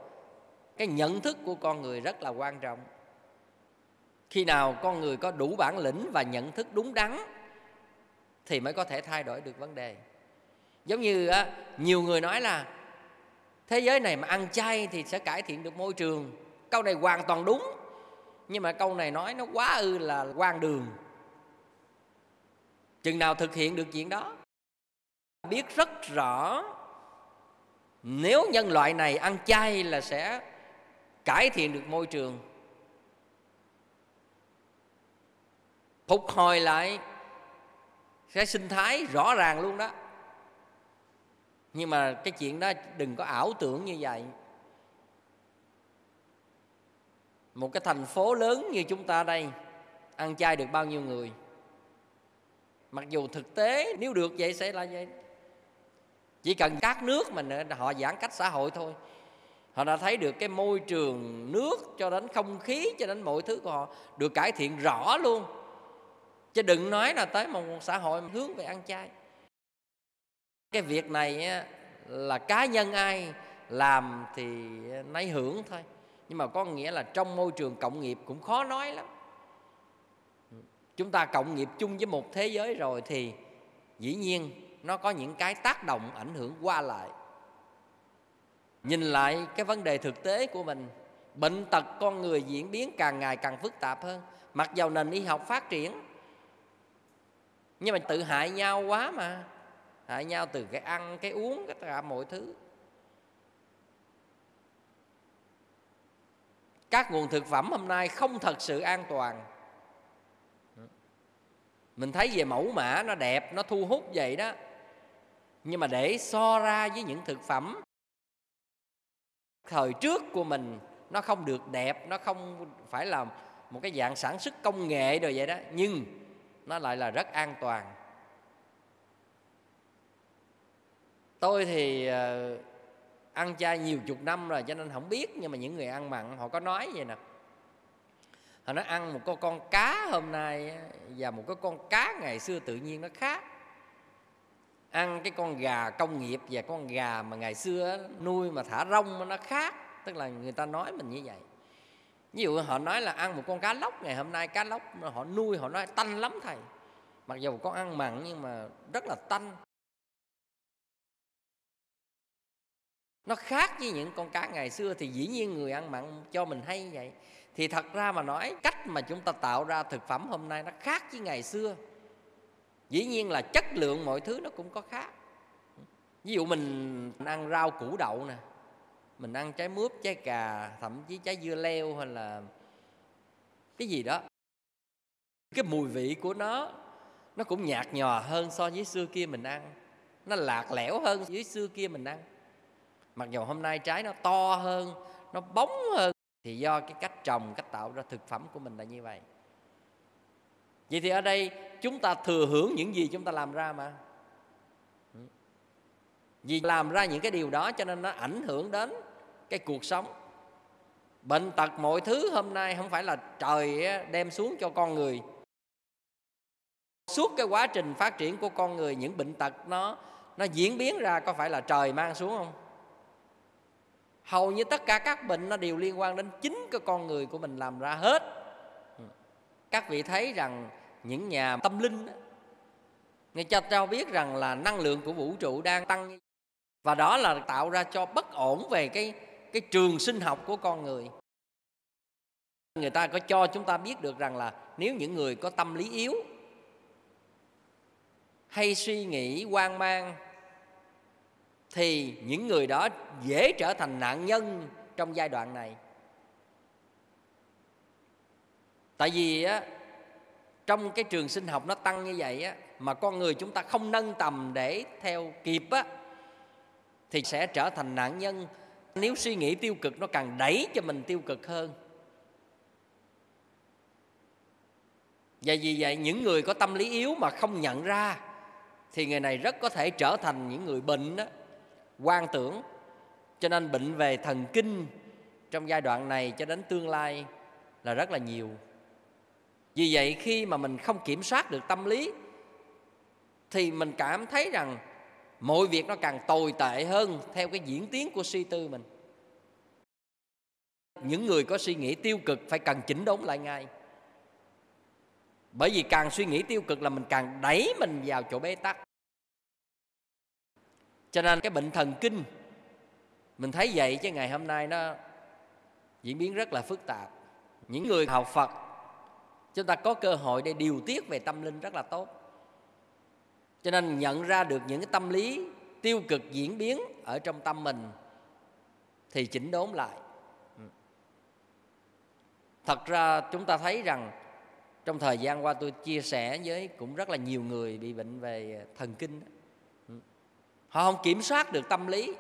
cái nhận thức của con người rất là quan trọng. Khi nào con người có đủ bản lĩnh và nhận thức đúng đắn thì mới có thể thay đổi được vấn đề. Giống như nhiều người nói là thế giới này mà ăn chay thì sẽ cải thiện được môi trường. Câu này hoàn toàn đúng nhưng mà câu này nói nó quá ư là quan đường. Chừng nào thực hiện được chuyện đó, biết rất rõ nếu nhân loại này ăn chay là sẽ cải thiện được môi trường. Phục hồi lại cái sinh thái rõ ràng luôn đó. Nhưng mà cái chuyện đó đừng có ảo tưởng như vậy. Một cái thành phố lớn như chúng ta đây, ăn chay được bao nhiêu người? Mặc dù thực tế nếu được vậy sẽ là vậy. Chỉ cần các nước mình họ giãn cách xã hội thôi. Họ đã thấy được cái môi trường nước cho đến không khí, cho đến mọi thứ của họ được cải thiện rõ luôn. Chứ đừng nói là tới một xã hội hướng về ăn chay. Cái việc này là cá nhân ai làm thì nấy hưởng thôi nhưng mà có nghĩa là trong môi trường cộng nghiệp cũng khó nói lắm. Chúng ta cộng nghiệp chung với một thế giới rồi thì dĩ nhiên nó có những cái tác động ảnh hưởng qua lại. Nhìn lại cái vấn đề thực tế của mình, bệnh tật con người diễn biến càng ngày càng phức tạp hơn. Mặc dầu nền y học phát triển, nhưng mà tự hại nhau quá mà. Hại nhau từ cái ăn, cái uống, tất cả mọi thứ. Các nguồn thực phẩm hôm nay không thật sự an toàn. Mình thấy về mẫu mã nó đẹp nó thu hút vậy đó. Nhưng mà để so ra với những thực phẩm thời trước của mình nó không được đẹp nó không phải là một cái dạng sản xuất công nghệ rồi vậy đó. Nhưng nó lại là rất an toàn. Tôi thì uh, ăn chay nhiều chục năm rồi, cho nên không biết. Nhưng mà những người ăn mặn, họ có nói vậy nè. Họ nói ăn một con con cá hôm nay và một cái con cá ngày xưa tự nhiên nó khác. Ăn cái con gà công nghiệp và con gà mà ngày xưa nuôi mà thả rông nó khác. Tức là người ta nói mình như vậy. Ví dụ họ nói là ăn một con cá lóc ngày hôm nay, cá lóc họ nuôi họ nói tanh lắm thầy. Mặc dù con ăn mặn nhưng mà rất là tanh. Nó khác với những con cá ngày xưa thì dĩ nhiên người ăn mặn cho mình hay vậy. Thì thật ra mà nói, cách mà chúng ta tạo ra thực phẩm hôm nay nó khác với ngày xưa. Dĩ nhiên là chất lượng mọi thứ nó cũng có khác. Ví dụ mình ăn rau củ đậu nè, mình ăn trái mướp, trái cà, thậm chí trái dưa leo hay là cái gì đó. Cái mùi vị của nó nó cũng nhạt nhòa hơn so với xưa kia mình ăn. Nó lạc lẽo hơn với xưa kia mình ăn mặc dù hôm nay trái nó to hơn, nó bóng hơn, thì do cái cách trồng, cách tạo ra thực phẩm của mình là như vậy. Vậy thì ở đây chúng ta thừa hưởng những gì chúng ta làm ra mà. Ừ. Vì làm ra những cái điều đó cho nên nó ảnh hưởng đến cái cuộc sống. Bệnh tật mọi thứ hôm nay không phải là trời đem xuống cho con người. Suốt cái quá trình phát triển của con người, những bệnh tật nó nó diễn biến ra có phải là trời mang xuống không? Hầu như tất cả các bệnh nó đều liên quan đến chính cái con người của mình làm ra hết. Ừ. Các vị thấy rằng những nhà tâm linh người cho cho biết rằng là năng lượng của vũ trụ đang tăng. Và đó là tạo ra cho bất ổn về cái cái trường sinh học của con người. Người ta có cho chúng ta biết được rằng là nếu những người có tâm lý yếu hay suy nghĩ hoang mang thì những người đó dễ trở thành nạn nhân trong giai đoạn này. Tại vì á, trong cái trường sinh học nó tăng như vậy á, mà con người chúng ta không nâng tầm để theo kịp á, thì sẽ trở thành nạn nhân. Nếu suy nghĩ tiêu cực nó càng đẩy cho mình tiêu cực hơn. Và vì vậy, những người có tâm lý yếu mà không nhận ra thì người này rất có thể trở thành những người bệnh đó quan tưởng. Cho nên bệnh về thần kinh trong giai đoạn này cho đến tương lai là rất là nhiều. Vì vậy khi mà mình không kiểm soát được tâm lý, thì mình cảm thấy rằng mọi việc nó càng tồi tệ hơn theo cái diễn tiến của suy tư mình. Những người có suy nghĩ tiêu cực phải cần chỉnh đốn lại ngay. Bởi vì càng suy nghĩ tiêu cực là mình càng đẩy mình vào chỗ bế tắc cho nên cái bệnh thần kinh, mình thấy vậy chứ ngày hôm nay nó diễn biến rất là phức tạp. Những người học phật, chúng ta có cơ hội để điều tiết về tâm linh rất là tốt. Cho nên nhận ra được những cái tâm lý tiêu cực diễn biến ở trong tâm mình thì chỉnh đốn lại. Thật ra chúng ta thấy rằng trong thời gian qua tôi chia sẻ với cũng rất là nhiều người bị bệnh về thần kinh họ không kiểm soát được tâm lý.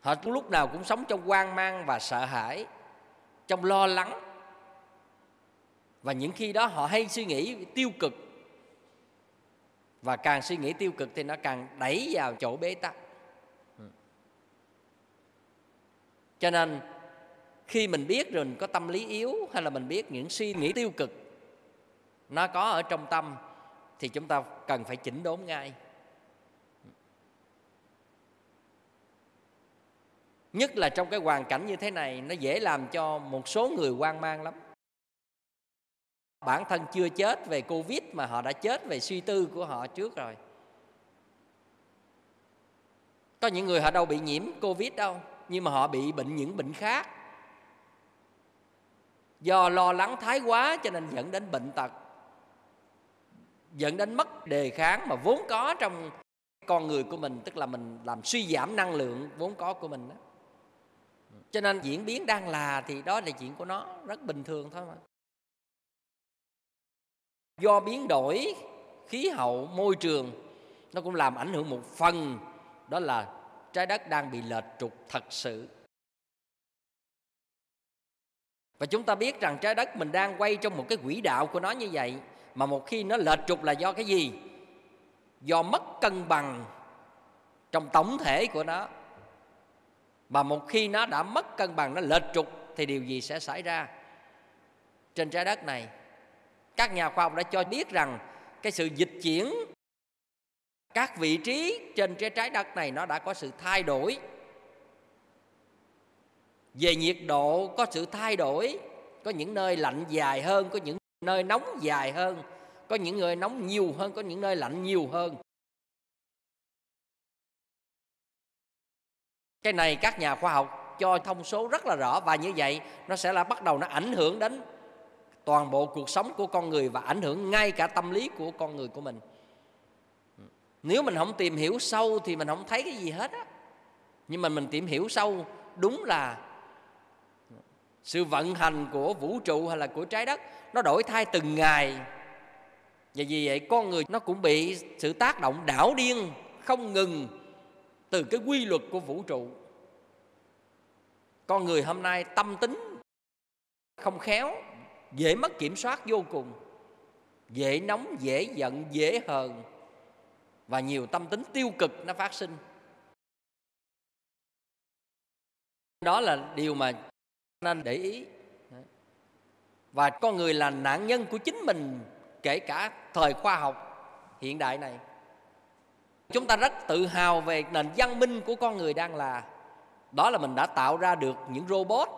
Họ lúc nào cũng sống trong hoang mang và sợ hãi, trong lo lắng. Và những khi đó họ hay suy nghĩ tiêu cực. Và càng suy nghĩ tiêu cực thì nó càng đẩy vào chỗ bế tắc. Cho nên, khi mình biết rồi mình có tâm lý yếu hay là mình biết những suy nghĩ tiêu cực, nó có ở trong tâm, thì chúng ta cần phải chỉnh đốn ngay. Nhất là trong cái hoàn cảnh như thế này, nó dễ làm cho một số người hoang mang lắm. Bản thân chưa chết về covid mà họ đã chết về suy tư của họ trước rồi. Có những người họ đâu bị nhiễm covid đâu, nhưng mà họ bị bệnh những bệnh khác. Do lo lắng thái quá cho nên dẫn đến bệnh tật, dẫn đến mất đề kháng mà vốn có trong con người của mình, tức là mình làm suy giảm năng lượng vốn có của mình đó cho nên diễn biến đang là thì đó là chuyện của nó, rất bình thường thôi mà. Do biến đổi khí hậu, môi trường, nó cũng làm ảnh hưởng một phần, đó là trái đất đang bị lệch trục thật sự. Và chúng ta biết rằng trái đất mình đang quay trong một cái quỹ đạo của nó như vậy, mà một khi nó lệch trục là do cái gì? Do mất cân bằng trong tổng thể của nó mà một khi nó đã mất cân bằng, nó lệch trục, thì điều gì sẽ xảy ra? Trên trái đất này, các nhà khoa học đã cho biết rằng cái sự dịch chuyển các vị trí trên trái đất này nó đã có sự thay đổi. Về nhiệt độ, có sự thay đổi. Có những nơi lạnh dài hơn, có những nơi nóng dài hơn. Có những nơi nóng nhiều hơn, có những nơi lạnh nhiều hơn. Cái này các nhà khoa học cho thông số rất là rõ và như vậy nó sẽ là bắt đầu nó ảnh hưởng đến toàn bộ cuộc sống của con người và ảnh hưởng ngay cả tâm lý của con người của mình. Nếu mình không tìm hiểu sâu thì mình không thấy cái gì hết á. Nhưng mà mình tìm hiểu sâu đúng là sự vận hành của vũ trụ hay là của trái đất nó đổi thay từng ngày. Và vì vậy con người nó cũng bị sự tác động đảo điên không ngừng từ cái quy luật của vũ trụ. Con người hôm nay tâm tính không khéo, dễ mất kiểm soát vô cùng, dễ nóng, dễ giận, dễ hờn và nhiều tâm tính tiêu cực nó phát sinh. Đó là điều mà nên để ý. Và con người là nạn nhân của chính mình, kể cả thời khoa học hiện đại này chúng ta rất tự hào về nền văn minh của con người đang là, đó là mình đã tạo ra được những robot,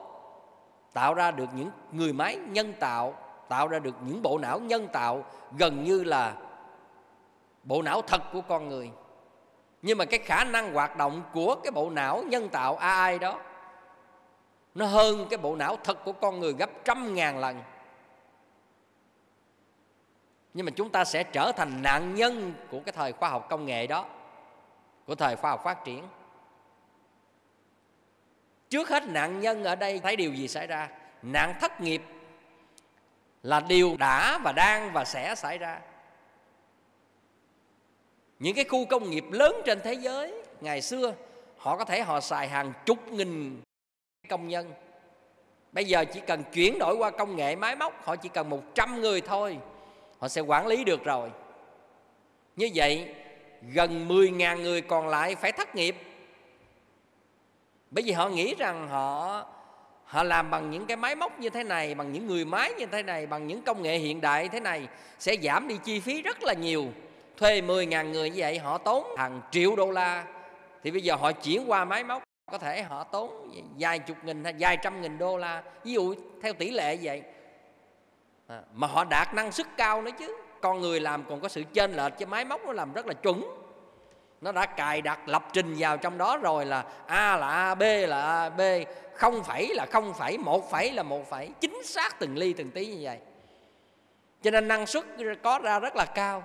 tạo ra được những người máy nhân tạo tạo ra được những bộ não nhân tạo, gần như là bộ não thật của con người. Nhưng mà cái khả năng hoạt động của cái bộ não nhân tạo AI đó, nó hơn cái bộ não thật của con người gấp trăm ngàn lần nhưng mà chúng ta sẽ trở thành nạn nhân của cái thời khoa học công nghệ đó, của thời khoa học phát triển. Trước hết nạn nhân ở đây thấy điều gì xảy ra? Nạn thất nghiệp là điều đã và đang và sẽ xảy ra. Những cái khu công nghiệp lớn trên thế giới, ngày xưa, họ có thể họ xài hàng chục nghìn công nhân. Bây giờ chỉ cần chuyển đổi qua công nghệ máy móc, họ chỉ cần một trăm người thôi họ sẽ quản lý được rồi. Như vậy, gần 10.000 người còn lại phải thất nghiệp. Bởi vì họ nghĩ rằng họ họ làm bằng những cái máy móc như thế này, bằng những người máy như thế này, bằng những công nghệ hiện đại thế này, sẽ giảm đi chi phí rất là nhiều. Thuê 10.000 người như vậy, họ tốn hàng triệu đô la. Thì bây giờ họ chuyển qua máy móc, có thể họ tốn vài chục nghìn hay vài trăm nghìn đô la. Ví dụ theo tỷ lệ vậy à, mà họ đạt năng suất cao nữa chứ. Con người làm còn có sự chênh lệch chứ máy móc nó làm rất là chuẩn. Nó đã cài đặt lập trình vào trong đó rồi là a là a b là a b. Không phải là không phải một phải là một phải. Chính xác từng ly từng tí như vậy. Cho nên năng suất có ra rất là cao.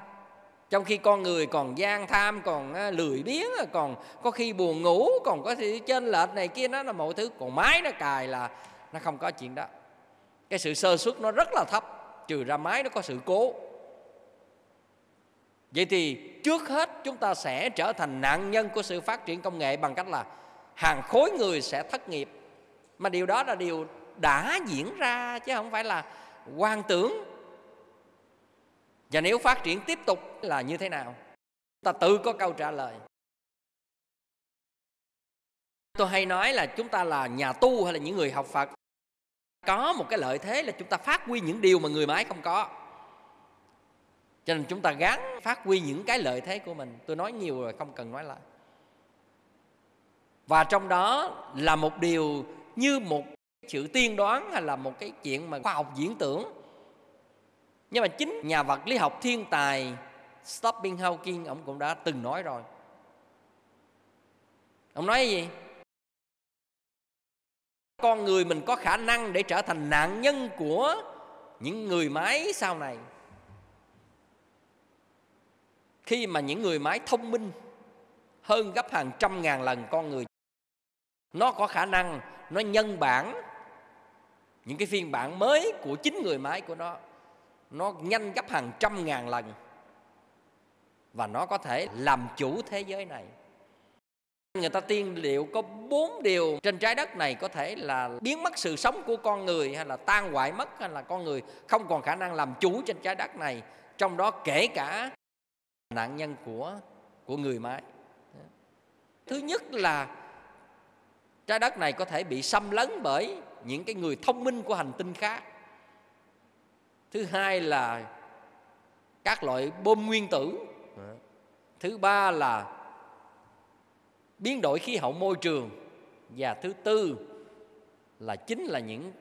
Trong khi con người còn gian tham còn à, lười biếng à, còn có khi buồn ngủ còn có sự trên lệch này kia nó là mọi thứ. Còn máy nó cài là nó không có chuyện đó. Cái sự sơ suất nó rất là thấp trừ ra máy nó có sự cố. Vậy thì trước hết chúng ta sẽ trở thành nạn nhân của sự phát triển công nghệ bằng cách là hàng khối người sẽ thất nghiệp. Mà điều đó là điều đã diễn ra chứ không phải là quan tưởng. Và nếu phát triển tiếp tục là như thế nào? Ta tự có câu trả lời. Tôi hay nói là chúng ta là nhà tu hay là những người học phật? Có một cái lợi thế là chúng ta phát huy những điều mà người máy không có. Cho nên chúng ta gắng phát huy những cái lợi thế của mình. Tôi nói nhiều rồi, không cần nói lại. Và trong đó là một điều như một sự tiên đoán hay là một cái chuyện mà khoa học diễn tưởng. Nhưng mà chính nhà vật lý học thiên tài Stephen Hawking, ông cũng đã từng nói rồi. Ông nói gì? Con người mình có khả năng để trở thành nạn nhân của những người máy sau này. Khi mà những người máy thông minh hơn gấp hàng trăm ngàn lần con người, nó có khả năng, nó nhân bản những cái phiên bản mới của chính người máy của nó. Nó nhanh gấp hàng trăm ngàn lần và nó có thể làm chủ thế giới này người ta tiên liệu có bốn điều trên trái đất này có thể là biến mất sự sống của con người hay là tan hoại mất hay là con người không còn khả năng làm chủ trên trái đất này. Trong đó kể cả nạn nhân của của người máy thứ nhất là trái đất này có thể bị xâm lấn bởi những cái người thông minh của hành tinh khác. Thứ hai là các loại bom nguyên tử. Thứ ba là biến đổi khí hậu môi trường. Và thứ tư là chính là những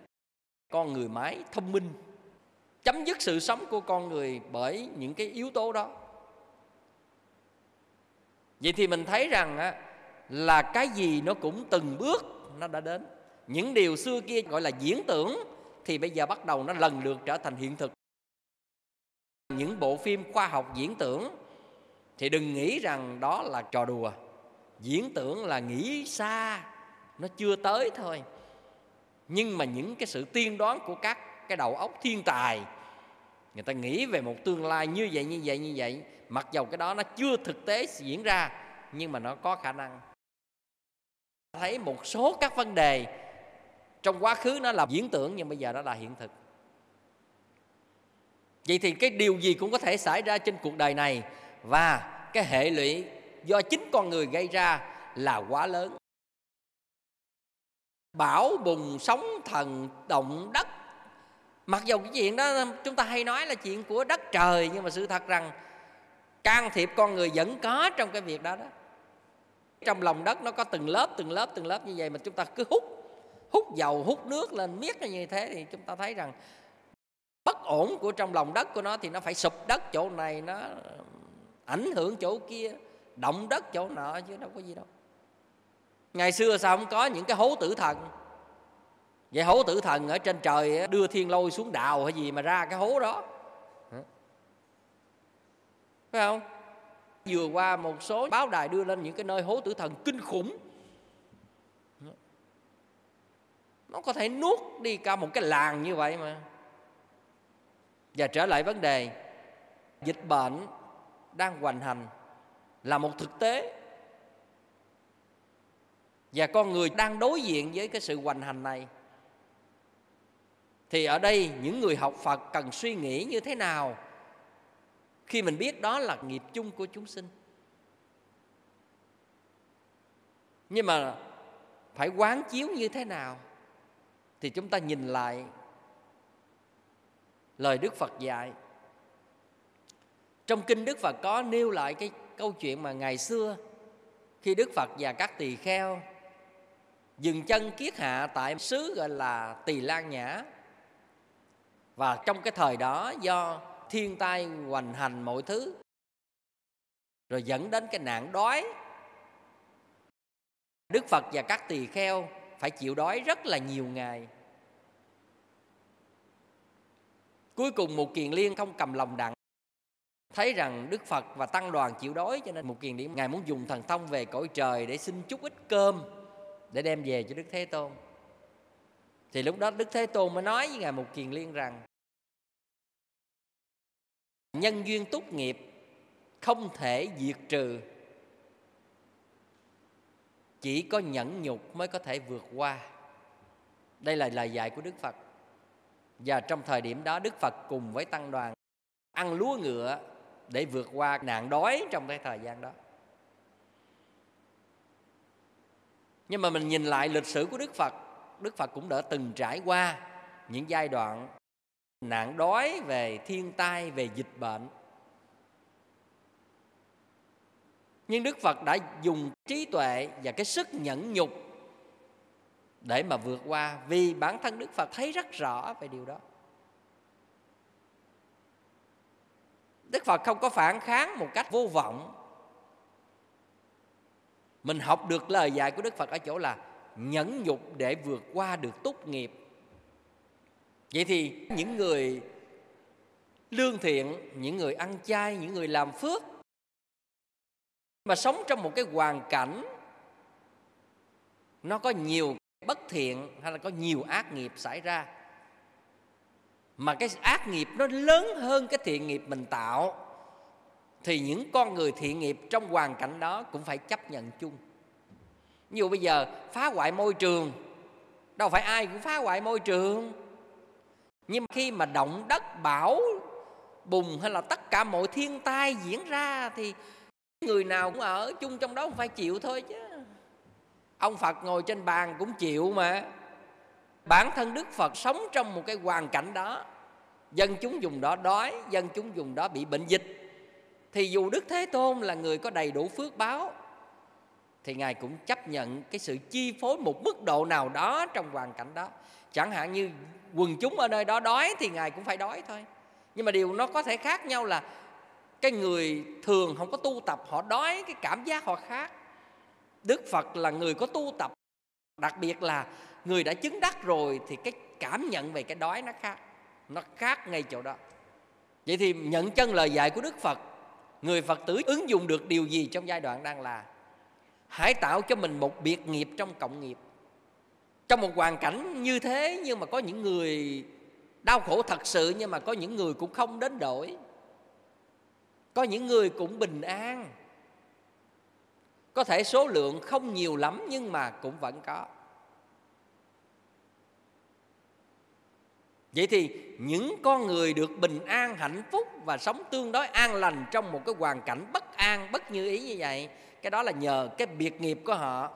con người máy thông minh chấm dứt sự sống của con người bởi những cái yếu tố đó. Vậy thì mình thấy rằng á, là cái gì nó cũng từng bước nó đã đến. Những điều xưa kia gọi là diễn tưởng thì bây giờ bắt đầu nó lần lượt trở thành hiện thực. Những bộ phim khoa học diễn tưởng thì đừng nghĩ rằng đó là trò đùa diễn tưởng là nghĩ xa, nó chưa tới thôi. Nhưng mà những cái sự tiên đoán của các cái đầu óc thiên tài, người ta nghĩ về một tương lai như vậy như vậy như vậy. Mặc dầu cái đó nó chưa thực tế diễn ra, nhưng mà nó có khả năng. Thấy một số các vấn đề, trong quá khứ nó là diễn tưởng, nhưng bây giờ nó là hiện thực. Vậy thì cái điều gì cũng có thể xảy ra trên cuộc đời này? Và cái hệ lụy do chính con người gây ra là quá lớn. Bão bùng sóng thần động đất. Mặc dù cái chuyện đó, chúng ta hay nói là chuyện của đất trời, nhưng mà sự thật rằng can thiệp con người vẫn có trong cái việc đó đó. Trong lòng đất nó có từng lớp từng lớp từng lớp như vậy mà chúng ta cứ hút hút dầu, hút nước lên miết như thế thì chúng ta thấy rằng bất ổn của trong lòng đất của nó thì nó phải sụp đất chỗ này, nó ảnh hưởng chỗ kia động đất chỗ nọ chứ đâu có gì đâu. Ngày xưa sao không có những cái hố tử thần? Vậy hố tử thần ở trên trời đưa thiên lôi xuống đào hay gì mà ra cái hố đó. Phải không? Vừa qua một số báo đài đưa lên những cái nơi hố tử thần kinh khủng. Nó có thể nuốt đi cả một cái làng như vậy mà. Và trở lại vấn đề, dịch bệnh đang hoành hành là một thực tế. Và con người đang đối diện với cái sự hoành hành này. Thì ở đây những người học phật cần suy nghĩ như thế nào khi mình biết đó là nghiệp chung của chúng sinh? Nhưng mà phải quán chiếu như thế nào thì chúng ta nhìn lại lời đức phật dạy. Trong kinh đức phật có nêu lại cái câu chuyện mà ngày xưa, khi đức phật và các tỳ kheo dừng chân kiết hạ tại xứ gọi là tỳ lan nhã. Và trong cái thời đó, do thiên tai hoành hành mọi thứ, rồi dẫn đến cái nạn đói, đức phật và các tỳ kheo phải chịu đói rất là nhiều ngày. Cuối cùng một kiền liên không cầm lòng đặng thấy rằng đức phật và tăng đoàn chịu đói cho nên một kiền điểm ngài muốn dùng thần thông về cõi trời để xin chút ít cơm để đem về cho đức thế tôn. Thì lúc đó đức thế tôn mới nói với ngài một kiền liên rằng, nhân duyên tốt nghiệp không thể diệt trừ. Chỉ có nhẫn nhục mới có thể vượt qua. Đây là lời dạy của đức phật. Và trong thời điểm đó đức phật cùng với tăng đoàn ăn lúa ngựa để vượt qua nạn đói trong cái thời gian đó. Nhưng mà mình nhìn lại lịch sử của đức phật đức phật cũng đã từng trải qua những giai đoạn nạn đói về thiên tai, về dịch bệnh. Nhưng đức phật đã dùng trí tuệ và cái sức nhẫn nhục để mà vượt qua vì bản thân đức phật thấy rất rõ về điều đó. Đức phật không có phản kháng một cách vô vọng. Mình học được lời dạy của đức phật ở chỗ là nhẫn nhục để vượt qua được tốt nghiệp. Vậy thì những người lương thiện, những người ăn chay, những người làm phước mà sống trong một cái hoàn cảnh nó có nhiều bất thiện hay là có nhiều ác nghiệp xảy ra mà cái ác nghiệp nó lớn hơn cái thiện nghiệp mình tạo. Thì những con người thiện nghiệp trong hoàn cảnh đó cũng phải chấp nhận chung. Ví dụ bây giờ phá hoại môi trường, đâu phải ai cũng phá hoại môi trường. Nhưng mà khi mà động đất, bão, bùng hay là tất cả mọi thiên tai diễn ra thì người nào cũng ở chung trong đó cũng phải chịu thôi chứ. Ông phật ngồi trên bàn cũng chịu mà bản thân đức phật sống trong một cái hoàn cảnh đó. Dân chúng dùng đó đói, dân chúng dùng đó bị bệnh dịch. Thì dù đức thế tôn là người có đầy đủ phước báo, thì ngài cũng chấp nhận cái sự chi phối một mức độ nào đó trong hoàn cảnh đó. Chẳng hạn như quần chúng ở nơi đó đói thì ngài cũng phải đói thôi. Nhưng mà điều nó có thể khác nhau là cái người thường không có tu tập, họ đói cái cảm giác họ khác. Đức phật là người có tu tập, đặc biệt là người đã chứng đắc rồi thì cái cảm nhận về cái đói nó khác nó khác ngay chỗ đó. Vậy thì nhận chân lời dạy của đức phật, người phật tử ứng dụng được điều gì trong giai đoạn đang là? Hãy tạo cho mình một biệt nghiệp trong cộng nghiệp. Trong một hoàn cảnh như thế nhưng mà có những người đau khổ thật sự nhưng mà có những người cũng không đến đổi. Có những người cũng bình an. Có thể số lượng không nhiều lắm nhưng mà cũng vẫn có. Vậy thì những con người được bình an, hạnh phúc và sống tương đối an lành trong một cái hoàn cảnh bất an, bất như ý như vậy, cái đó là nhờ cái biệt nghiệp của họ,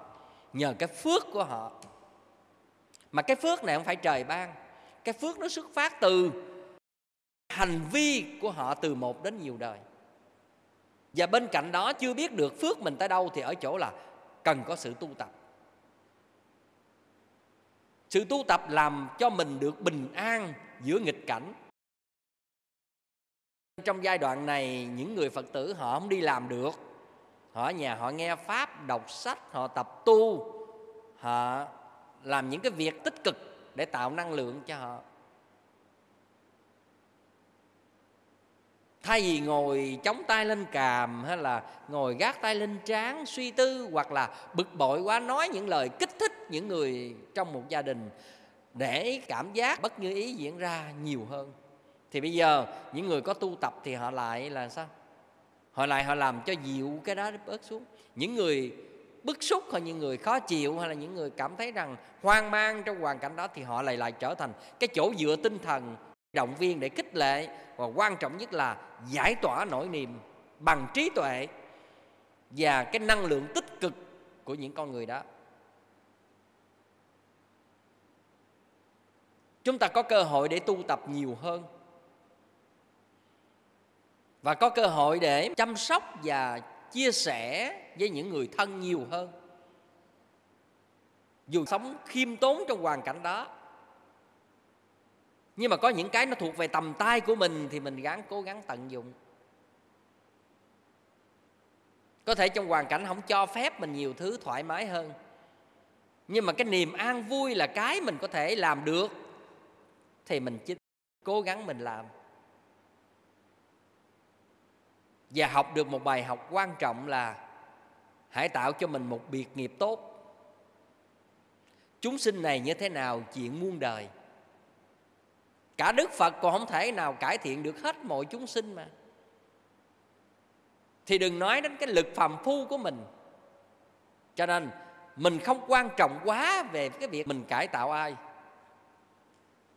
nhờ cái phước của họ. Mà cái phước này không phải trời ban, cái phước nó xuất phát từ hành vi của họ từ một đến nhiều đời. Và bên cạnh đó chưa biết được phước mình tới đâu thì ở chỗ là cần có sự tu tập sự tu tập làm cho mình được bình an giữa nghịch cảnh. Trong giai đoạn này, những người phật tử họ không đi làm được. Họ ở nhà họ nghe pháp, đọc sách, họ tập tu, họ làm những cái việc tích cực để tạo năng lượng cho họ. Thay vì ngồi chống tay lên càm hay là ngồi gác tay lên trán, suy tư hoặc là bực bội quá, nói những lời kích thích những người trong một gia đình, để cảm giác bất như ý diễn ra nhiều hơn. Thì bây giờ, những người có tu tập thì họ lại là sao? Họ lại họ làm cho dịu cái đó bớt xuống. Những người bức xúc hay những người khó chịu hay là những người cảm thấy rằng hoang mang trong hoàn cảnh đó thì họ lại lại trở thành cái chỗ dựa tinh thần động viên để khích lệ, và quan trọng nhất là giải tỏa nỗi niềm bằng trí tuệ và cái năng lượng tích cực của những con người đó. Chúng ta có cơ hội để tu tập nhiều hơn. Và có cơ hội để chăm sóc và chia sẻ với những người thân nhiều hơn. Dù sống khiêm tốn trong hoàn cảnh đó nhưng mà có những cái nó thuộc về tầm tay của mình thì mình gắng, cố gắng tận dụng. Có thể trong hoàn cảnh không cho phép mình nhiều thứ thoải mái hơn. Nhưng mà cái niềm an vui là cái mình có thể làm được, thì mình chỉ cố gắng mình làm. Và học được một bài học quan trọng là hãy tạo cho mình một biệt nghiệp tốt. Chúng sinh này như thế nào, chuyện muôn đời cả đức phật còn không thể nào cải thiện được hết mọi chúng sinh mà. Thì đừng nói đến cái lực phàm phu của mình. Cho nên, mình không quan trọng quá về cái việc mình cải tạo ai.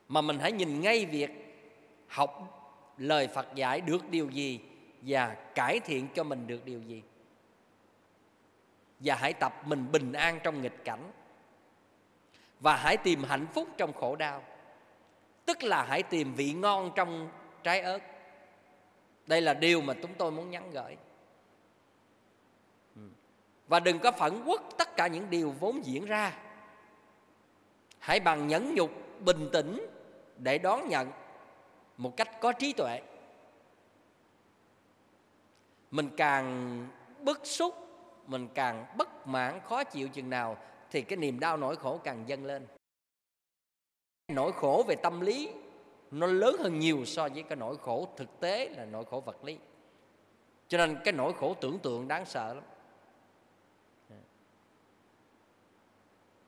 Mà mình hãy nhìn ngay việc học lời phật dạy được điều gì và cải thiện cho mình được điều gì. Và hãy tập mình bình an trong nghịch cảnh. Và hãy tìm hạnh phúc trong khổ đau tức là hãy tìm vị ngon trong trái ớt. Đây là điều mà chúng tôi muốn nhắn gửi. Ừ. Và đừng có phẫn quốc tất cả những điều vốn diễn ra. Hãy bằng nhẫn nhục, bình tĩnh để đón nhận một cách có trí tuệ. Mình càng bức xúc, mình càng bất mãn, khó chịu chừng nào, thì cái niềm đau nỗi khổ càng dâng lên nỗi khổ về tâm lý nó lớn hơn nhiều so với cái nỗi khổ thực tế là nỗi khổ vật lý. Cho nên cái nỗi khổ tưởng tượng đáng sợ lắm.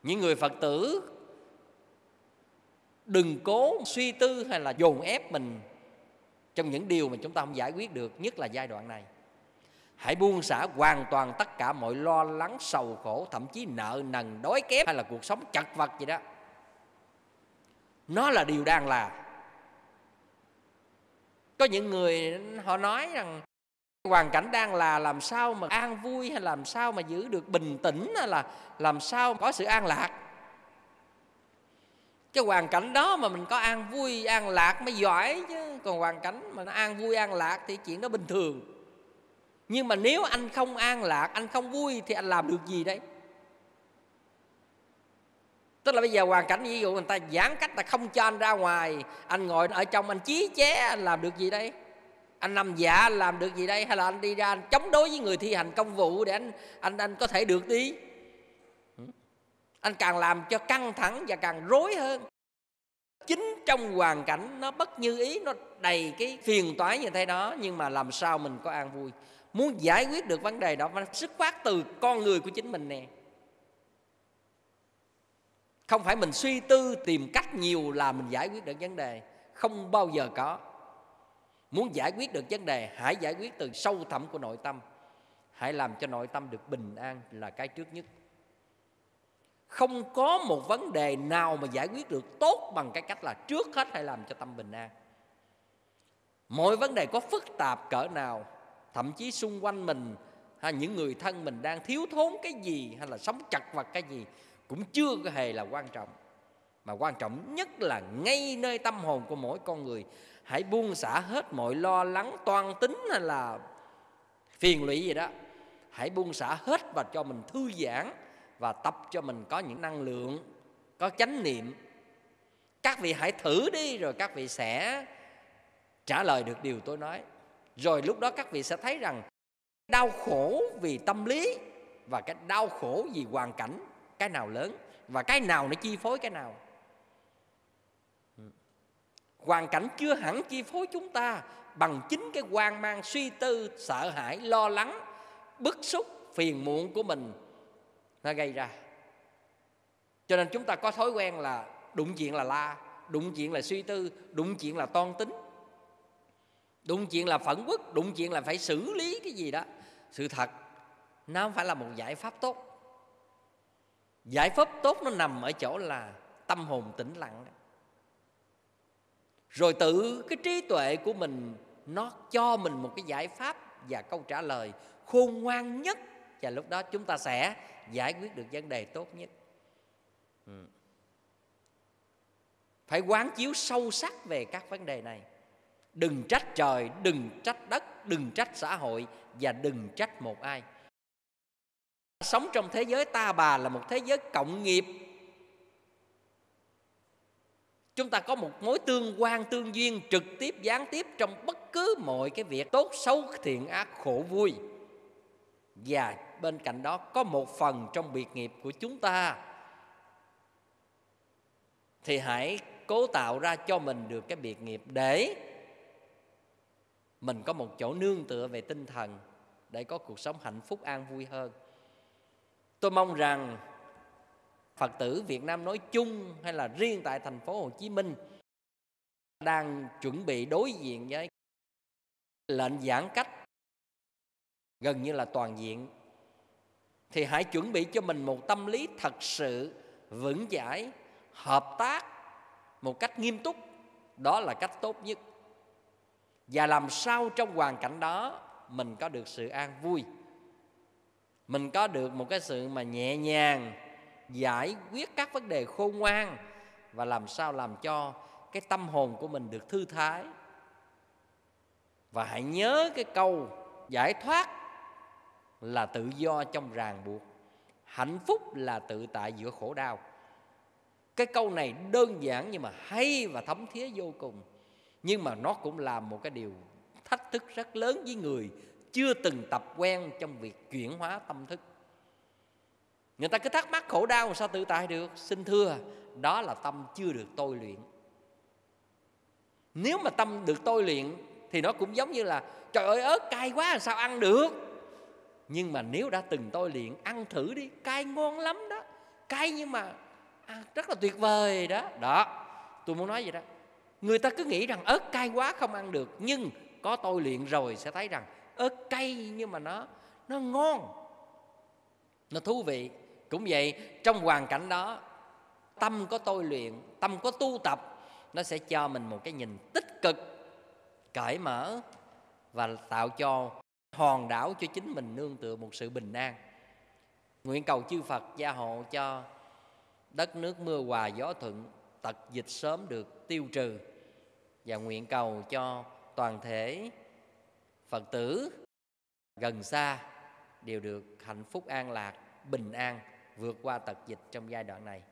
Những người phật tử đừng cố suy tư hay là dồn ép mình trong những điều mà chúng ta không giải quyết được, nhất là giai đoạn này. Hãy buông xả hoàn toàn tất cả mọi lo lắng, sầu khổ, thậm chí nợ nần, đói kém hay là cuộc sống chật vật gì đó nó là điều đang là có những người, họ nói rằng, hoàn cảnh đang là, làm sao mà an vui hay làm sao mà giữ được bình tĩnh hay là làm sao có sự an lạc? Cái hoàn cảnh đó mà mình có an vui, an lạc mới giỏi chứ. Còn hoàn cảnh mà nó an vui, an lạc thì chuyện đó bình thường. Nhưng mà nếu anh không an lạc, anh không vui thì anh làm được gì đấy? Tức là bây giờ hoàn cảnh ví dụ người ta giãn cách là không cho anh ra ngoài. Anh ngồi ở trong anh chí ché, anh làm được gì đây? Anh nằm dạ anh làm được gì đây? Hay là anh đi ra anh chống đối với người thi hành công vụ để anh anh anh có thể được đi? Ừ. Anh càng làm cho căng thẳng và càng rối hơn. Chính trong hoàn cảnh nó bất như ý, nó đầy cái phiền toái như thế đó, nhưng mà làm sao mình có an vui? Muốn giải quyết được vấn đề đó nó xuất phát từ con người của chính mình nè không phải mình suy tư, tìm cách nhiều là mình giải quyết được vấn đề. Không bao giờ có. Muốn giải quyết được vấn đề, hãy giải quyết từ sâu thẳm của nội tâm. Hãy làm cho nội tâm được bình an là cái trước nhất. Không có một vấn đề nào mà giải quyết được tốt bằng cái cách là trước hết hãy làm cho tâm bình an. Mọi vấn đề có phức tạp cỡ nào, thậm chí xung quanh mình, hay những người thân mình đang thiếu thốn cái gì, hay là sống chặt vật cái gì cũng chưa có hề là quan trọng. Mà quan trọng nhất là ngay nơi tâm hồn của mỗi con người, hãy buông xả hết mọi lo lắng toan tính hay là phiền lụy gì đó. Hãy buông xả hết và cho mình thư giãn và tập cho mình có những năng lượng, có chánh niệm. Các vị hãy thử đi rồi các vị sẽ trả lời được điều tôi nói. Rồi lúc đó các vị sẽ thấy rằng đau khổ vì tâm lý và cái đau khổ vì hoàn cảnh cái nào lớn và cái nào nó chi phối cái nào. Hoàn cảnh chưa hẳn chi phối chúng ta bằng chính cái hoang mang, suy tư, sợ hãi, lo lắng, bức xúc, phiền muộn của mình nó gây ra. Cho nên chúng ta có thói quen là đụng chuyện là la, đụng chuyện là suy tư, đụng chuyện là toan tính, đụng chuyện là phẫn uất đụng chuyện là phải xử lý cái gì đó. Sự thật, nó không phải là một giải pháp tốt giải pháp tốt nó nằm ở chỗ là tâm hồn tĩnh lặng. Rồi tự cái trí tuệ của mình, nó cho mình một cái giải pháp và câu trả lời khôn ngoan nhất. Và lúc đó chúng ta sẽ giải quyết được vấn đề tốt nhất. Ừ. phải quán chiếu sâu sắc về các vấn đề này. Đừng trách trời, đừng trách đất, đừng trách xã hội và đừng trách một ai sống trong thế giới ta bà là một thế giới cộng nghiệp. Chúng ta có một mối tương quan, tương duyên trực tiếp, gián tiếp trong bất cứ mọi cái việc tốt, xấu, thiện, ác, khổ, vui. Và bên cạnh đó có một phần trong biệt nghiệp của chúng ta. Thì hãy cố tạo ra cho mình được cái biệt nghiệp để mình có một chỗ nương tựa về tinh thần để có cuộc sống hạnh phúc an vui hơn tôi mong rằng phật tử việt nam nói chung hay là riêng tại thành phố hồ chí minh đang chuẩn bị đối diện với lệnh giãn cách gần như là toàn diện, thì hãy chuẩn bị cho mình một tâm lý thật sự vững chãi, hợp tác một cách nghiêm túc. Đó là cách tốt nhất. Và làm sao trong hoàn cảnh đó mình có được sự an vui mình có được một cái sự mà nhẹ nhàng giải quyết các vấn đề khôn ngoan và làm sao làm cho cái tâm hồn của mình được thư thái. Và hãy nhớ cái câu giải thoát là tự do trong ràng buộc, hạnh phúc là tự tại giữa khổ đau. Cái câu này đơn giản nhưng mà hay và thấm thía vô cùng, nhưng mà nó cũng là một cái điều thách thức rất lớn với người chưa từng tập quen trong việc chuyển hóa tâm thức. Người ta cứ thắc mắc khổ đau sao tự tại được? Xin thưa đó là tâm chưa được tôi luyện. Nếu mà tâm được tôi luyện thì nó cũng giống như là trời ơi ớt cay quá sao ăn được? Nhưng mà nếu đã từng tôi luyện ăn thử đi cay ngon lắm đó. Cay nhưng mà à, rất là tuyệt vời đó. Đó tôi muốn nói vậy đó. Người ta cứ nghĩ rằng ớt cay quá không ăn được nhưng có tôi luyện rồi sẽ thấy rằng ớt cay nhưng mà nó nó ngon. Nó thú vị. Cũng vậy, trong hoàn cảnh đó, tâm có tôi luyện, tâm có tu tập, nó sẽ cho mình một cái nhìn tích cực, cởi mở và tạo cho, hòn đảo cho chính mình nương tựa một sự bình an. Nguyện cầu chư phật gia hộ cho đất nước mưa hòa gió thuận, tật dịch sớm được tiêu trừ. Và nguyện cầu cho toàn thể phật tử gần xa đều được hạnh phúc an lạc, bình an vượt qua tật dịch trong giai đoạn này.